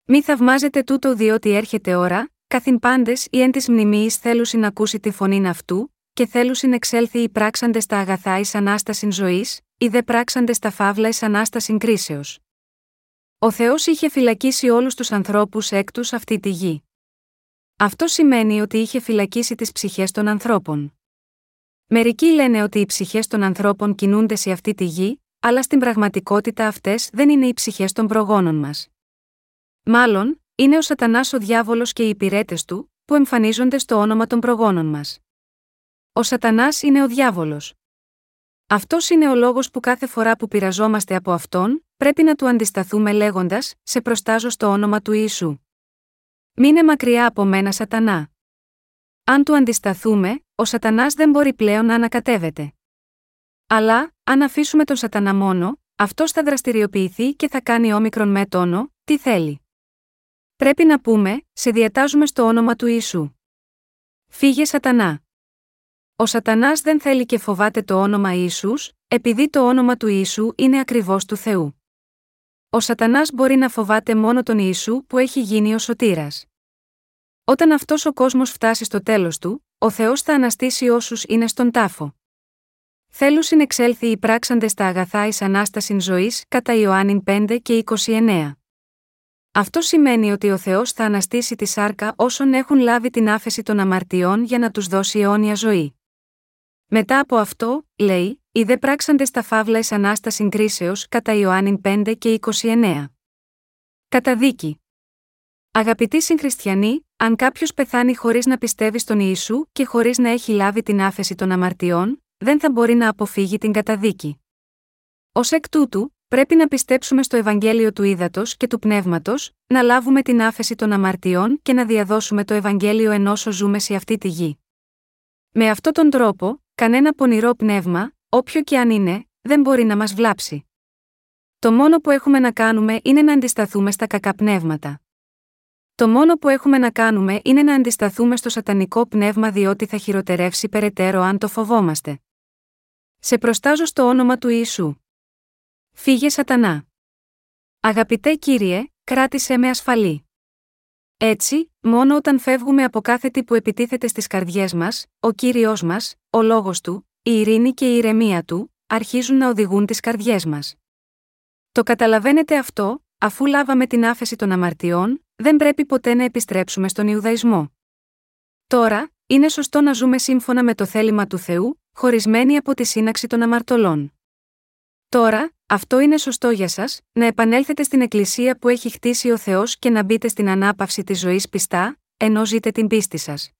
Μη θαυμάζετε τούτο διότι έρχεται ώρα, καθήν πάντες ή εν της μνημεί θέλουν να ακούσει τη φωνή αυτού, και θέλουν εξέλθει οι πράξαντες στα αγαθά εις ανάσταση ζωής, ή δε πράξαντε στα φαύλα εις ανάσταση κρίσεως. Ο Θεός είχε φυλακίσει όλους τους ανθρώπους έκτου αυτή τη γη. Αυτό σημαίνει ότι είχε φυλακίσει τις ψυχές των ανθρώπων. Μερικοί λένε ότι οι ψυχές των ανθρώπων κινούνται σε αυτή τη γη, αλλά στην πραγματικότητα αυτές δεν είναι οι ψυχές των προγόνων μας. Μάλλον, είναι ο Σατανάς ο διάβολος και οι υπηρέτες του, που εμφανίζονται στο όνομα των προγόνων μας. Ο Σατανάς είναι ο διάβολος. Αυτός είναι ο λόγος που κάθε φορά που πειραζόμαστε από αυτόν, πρέπει να του αντισταθούμε λέγοντας: Σε προστάζω στο όνομα του Ιησού. Μείνε μακριά από μένα, Σατανά. Αν του αντισταθούμε, ο Σατανάς δεν μπορεί πλέον να ανακατεύεται. Αλλά, αν αφήσουμε τον Σατανά μόνο, αυτός θα δραστηριοποιηθεί και θα κάνει όμικρον με τόνο, τι θέλει. Πρέπει να πούμε, σε διατάζουμε στο όνομα του Ιησού. Φύγε Σατανά. Ο Σατανάς δεν θέλει και φοβάται το όνομα Ιησούς, επειδή το όνομα του Ιησού είναι ακριβώς του Θεού. Ο Σατανάς μπορεί να φοβάται μόνο τον Ιησού που έχει γίνει ο σωτήρας. Όταν αυτός ο κόσμος φτάσει στο τέλος του, ο Θεός θα αναστήσει όσους είναι στον τάφο. Θέλουν συνεξέλθει οι πράξαντες στα αγαθά εις Ανάσταση ζωής κατά Ιωάννη 5 και 29. Αυτό σημαίνει ότι ο Θεός θα αναστήσει τη σάρκα όσων έχουν λάβει την άφεση των αμαρτιών για να τους δώσει αιώνια ζωή. Μετά από αυτό, λέει, οι δε πράξαντες στα φαύλα εις Ανάσταση κρίσεως κατά Ιωάννη 5 και 29. Καταδίκη Αγαπητοί συγχριστιανοί, αν κάποιος πεθάνει χωρίς να πιστεύει στον Ιησού και χωρίς να έχει λάβει την άφεση των αμαρτιών, δεν θα μπορεί να αποφύγει την καταδίκη. Ω εκ τούτου, πρέπει να πιστέψουμε στο Ευαγγέλιο του Ήδατος και του Πνεύματος, να λάβουμε την άφεση των αμαρτιών και να διαδώσουμε το Ευαγγέλιο ενώ ζούμε σε αυτή τη γη. Με αυτόν τον τρόπο, κανένα πονηρό πνεύμα, όποιο και αν είναι, δεν μπορεί να μας βλάψει. Το μόνο που έχουμε να κάνουμε είναι να αντισταθούμε στα κακά πνεύματα. Το μόνο που έχουμε να κάνουμε είναι να αντισταθούμε στο σατανικό πνεύμα διότι θα χειροτερεύσει περαιτέρω αν το φοβόμαστε. Σε προστάζω στο όνομα του Ιησού. Φύγε σατανά. Αγαπητέ Κύριε, κράτησε με ασφαλή. Έτσι, μόνο όταν φεύγουμε από κάθε τι που επιτίθεται στις καρδιές μας, ο Κύριος μας, ο Λόγος Του, η ειρήνη και η ηρεμία Του, αρχίζουν να οδηγούν τις καρδιές μας. Το καταλαβαίνετε αυτό, αφού λάβαμε την άφεση των αμαρτιών, δεν πρέπει ποτέ να επιστρέψουμε στον Ιουδαϊσμό. Τώρα, είναι σωστό να ζούμε σύμφωνα με το θέλημα του Θεού, χωρισμένοι από τη σύναξη των αμαρτωλών. Τώρα, αυτό είναι σωστό για σας, να επανέλθετε στην Εκκλησία που έχει χτίσει ο Θεός και να μπείτε στην ανάπαυση της ζωής πιστά, ενώ ζείτε την πίστη σας.